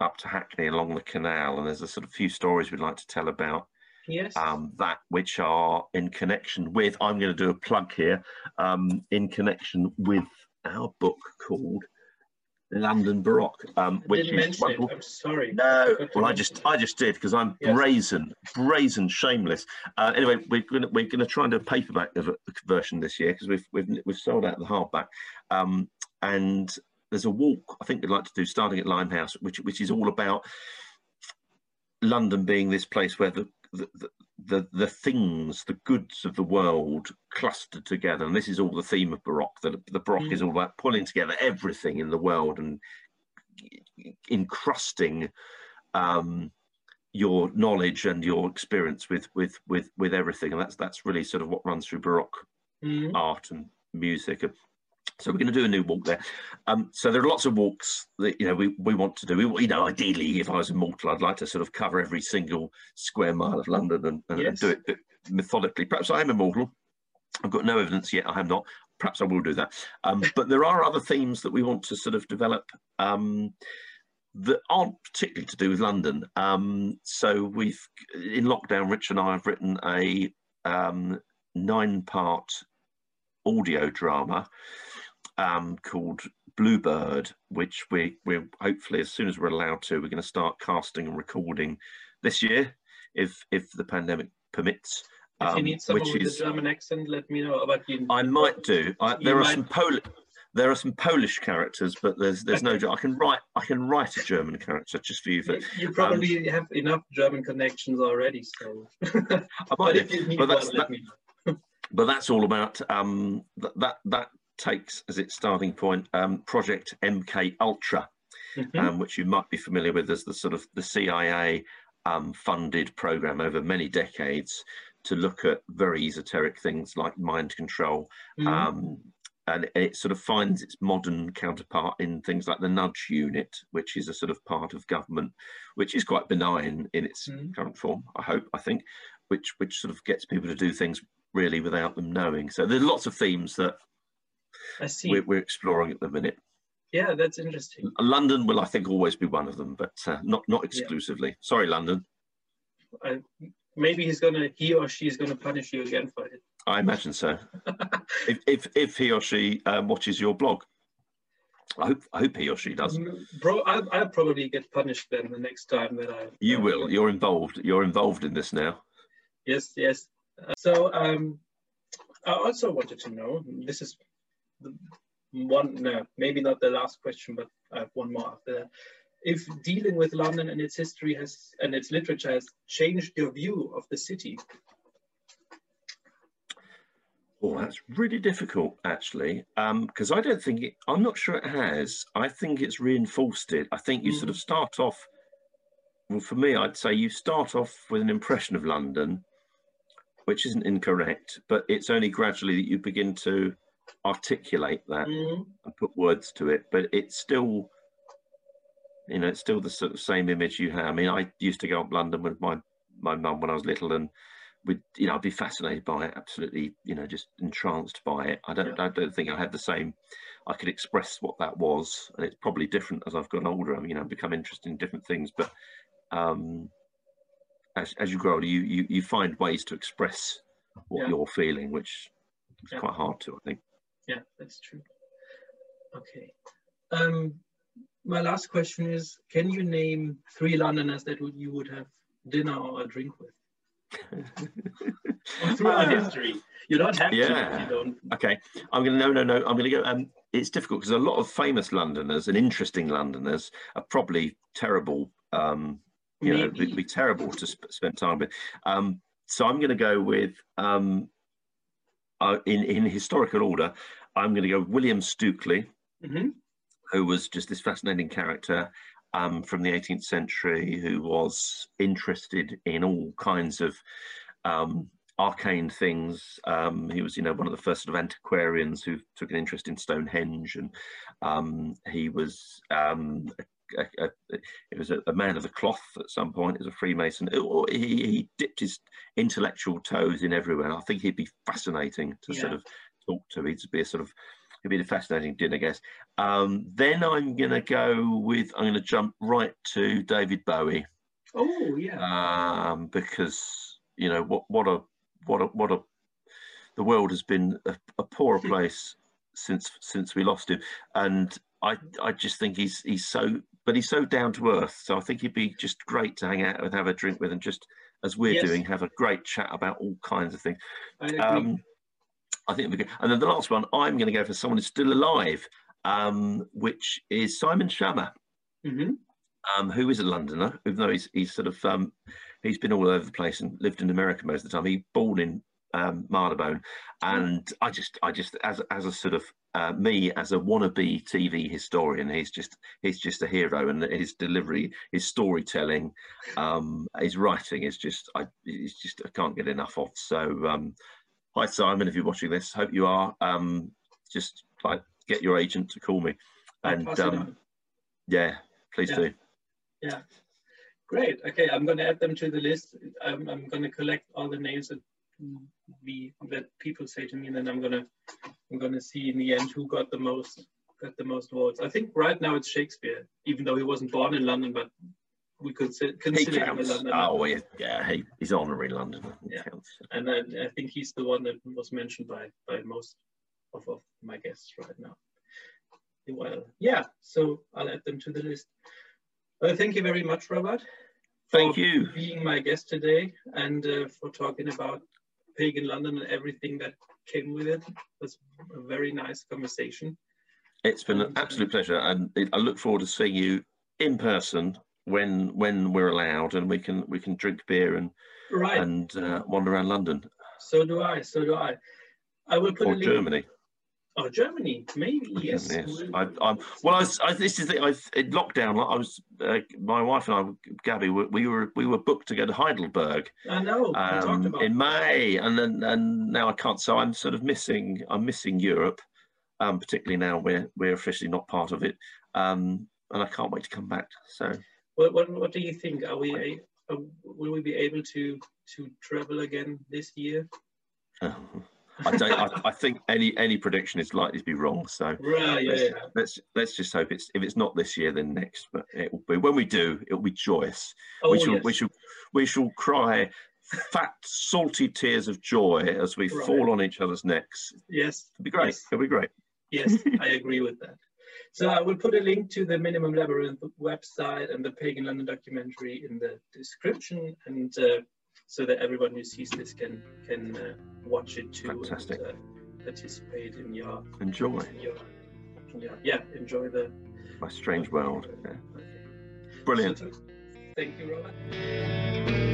up to Hackney along the canal, and there's a sort of few stories we'd like to tell about Yes. um, that which are in connection with. I'm going to do a plug here um, in connection with our book called London Baroque, um, which is wonderful. I'm sorry. No, well, I just. I just did because I'm Yes. brazen, brazen, shameless. Uh, anyway, we're gonna we're gonna try and do a paperback of- version this year because we've we've we've sold out the hardback, um, and there's a walk I think we'd like to do starting at Limehouse, which which is all about London being this place where the the, the the the things, the goods of the world clustered together, and this is all the theme of Baroque. The, the Baroque is all about pulling together everything in the world and encrusting um, your knowledge and your experience with with with with everything, and that's that's really sort of what runs through Baroque Mhm. art and music. So we're going to do a new walk there. Um, so there are lots of walks that you know we, we want to do. We, you know, ideally, if I was immortal, I'd like to sort of cover every single square mile of London and, and, and do it methodically. Perhaps I am immortal. I've got no evidence yet. I am not. Perhaps I will do that. Um, but there are other themes that we want to sort of develop um, that aren't particularly to do with London. Um, so we've in lockdown, Rich and I have written a um, nine-part audio drama um, called Bluebird, which we we're hopefully as soon as we're allowed to, we're going to start casting and recording this year, if if the pandemic permits. If you um, need someone which with is a German accent, let me know. But you, I might do. I, there are might- some Polish. There are some Polish characters, but there's there's no. I can write. I can write a German character just for you. For, you- probably have enough German connections already. So, I but might if do. you need But that's- know. but that's all about um, th- that that takes as its starting point um, Project MK Ultra, Mhm. um, which you might be familiar with as the sort of the CIA um, funded program over many decades to look at very esoteric things like mind control. Mhm. Um, and it sort of finds its modern counterpart in things like the nudge unit, which is a sort of part of government, which is quite benign in its Mhm. current form. I hope, I think, which which sort of gets people to do things really without them knowing. So there's lots of themes that I see. we're, we're exploring at the minute. yeah, that's interesting. London will, I think, always be one of them, but uh, not not exclusively. Sorry, London. I, maybe he's gonna, he or she is gonna punish you again for it. I imagine so. if, if if he or she um, watches your blog, I hope I hope he or she does. Mm, Bro, I'll, I'll probably get punished then the next time that I. You will. You're involved. You're involved in this now. Yes, yes. Uh, so um, I also wanted to know. This is one. No, maybe not the last question, but I have one more after that. If dealing with London and its history has and its literature has changed your view of the city. Oh, that's really difficult, actually, um, because I don't think it. I'm not sure it has. I think it's reinforced it. I think you sort of mm. start off well, for me, I'd say you start off with an impression of London, which isn't incorrect, but it's only gradually that you begin to articulate that Mhm. and put words to it. But it's still, you know, it's still the sort of same image you have. I mean, I used to go up London with my my mum when I was little, and would you know I'd be fascinated by it, absolutely, you know, just entranced by it. I don't, I don't think I had the same. I could express what that was, and it's probably different as I've gotten older. I mean, you know, become interested in different things, but um, as as you grow older, you you, you find ways to express what Yeah. you're feeling, which is Yeah. quite hard to, I think. Yeah, that's true. Okay. Um, my last question is: Can you name three Londoners that would, you would have dinner or a drink with? Throughout history, you don't have to. Yeah. If you don't. Okay, I'm going to no, no, no. I'm going to go. Um, it's difficult because a lot of famous Londoners and interesting Londoners are probably terrible. Um, you know, it'd be terrible to sp- spend time with. Um, so I'm going to go with um, uh, in in historical order. I'm going to go William Stukeley, Mhm. who was just this fascinating character um, from the 18th century who was interested in all kinds of um, arcane things. Um, he was, you know, one of the first sort of antiquarians who took an interest in Stonehenge, and um, he was. Um, a, a, a, he was a, a man of the cloth at some point as a Freemason. Or He, he dipped his intellectual toes in everywhere. I think he'd be fascinating to sort of talk to. He'd be a sort of It'd be a fascinating dinner guest. Um, then I'm going to go with, I'm going to jump right to David Bowie Oh yeah. um, because, you know, what, what a, what a, what a, the world has been a, a poorer place since, since we lost him. And I, I just think he's, he's so, but he's so down to earth. So I think he'd be just great to hang out with, have a drink with, and just, as we're Yes. doing, have a great chat about all kinds of things. I. Um, I think it'd be good. And then the last one, I'm going to go for someone who's still alive, um, which is Simon Schama, Mhm. um, who is a Londoner, even though he's, he's sort of um, he's been all over the place and lived in America most of the time. He born in um, Marylebone, and I just I just as as a sort of uh, me as a wannabe TV historian, he's just he's just a hero, and his delivery, his storytelling, um, his writing is just I it's just I can't get enough of. So. Um, Hi Simon, if you're watching this, hope you are. Um, just like get your agent to call me, and um, yeah, please Yeah. do. Yeah. Great. Okay, I'm going to add them to the list. I'm, I'm going to collect all the names that we that people say to me, and then I'm gonna I'm gonna see in the end who got the most got the most votes. I think right now it's Shakespeare, even though he wasn't born in London, but we could consider him a. Londoner. Oh yeah, yeah, he, he's honorary Londoner. He Yeah. counts. and I, I think he's the one that was mentioned by by most of, of my guests right now. Well, yeah, so I'll add them to the list. Well, thank you very much, Robert. Thank you. for you. being my guest today and uh, for talking about pagan London and everything that came with it. It was a very nice conversation. It's been an uh, absolute pleasure, and I look forward to seeing you in person when when we're allowed, and we can we can drink beer and Right. and uh, wander around London so do I. So do I. I will put a or. Germany. Oh, Germany, maybe yes. Yes, I, I'm. Well, I was. I, this is the. I in lockdown. I was. Uh, my wife and I, Gabby, we, we were we were booked to go to Heidelberg I know. um, about in May, and then and now I can't. So I'm sort of missing. I'm missing Europe, um, particularly now we're we're officially not part of it, um, and I can't wait to come back. So What, what, what do you think? Are we uh, will we be able to to travel again this year? I don't. I, I think any any prediction is likely to be wrong. So Right. Yeah. let's, yeah. let's let's just hope it's if it's not this year, then next. But it will be when we do. It will be joyous. Oh, we shall yes. we shall we shall cry fat salty tears of joy as we Right. fall on each other's necks. yes. It'll be great. Yes. It'll be great. Yes, I agree with that. So I will put a link to the Minimum Labyrinth website and the Pagan London documentary in the description, and uh, so that everyone who sees this can can uh, watch it too Fantastic. and uh, participate in your, Enjoy in your yeah, yeah enjoy the my strange world. Yeah. Okay. Brilliant. So, thank you, Robert.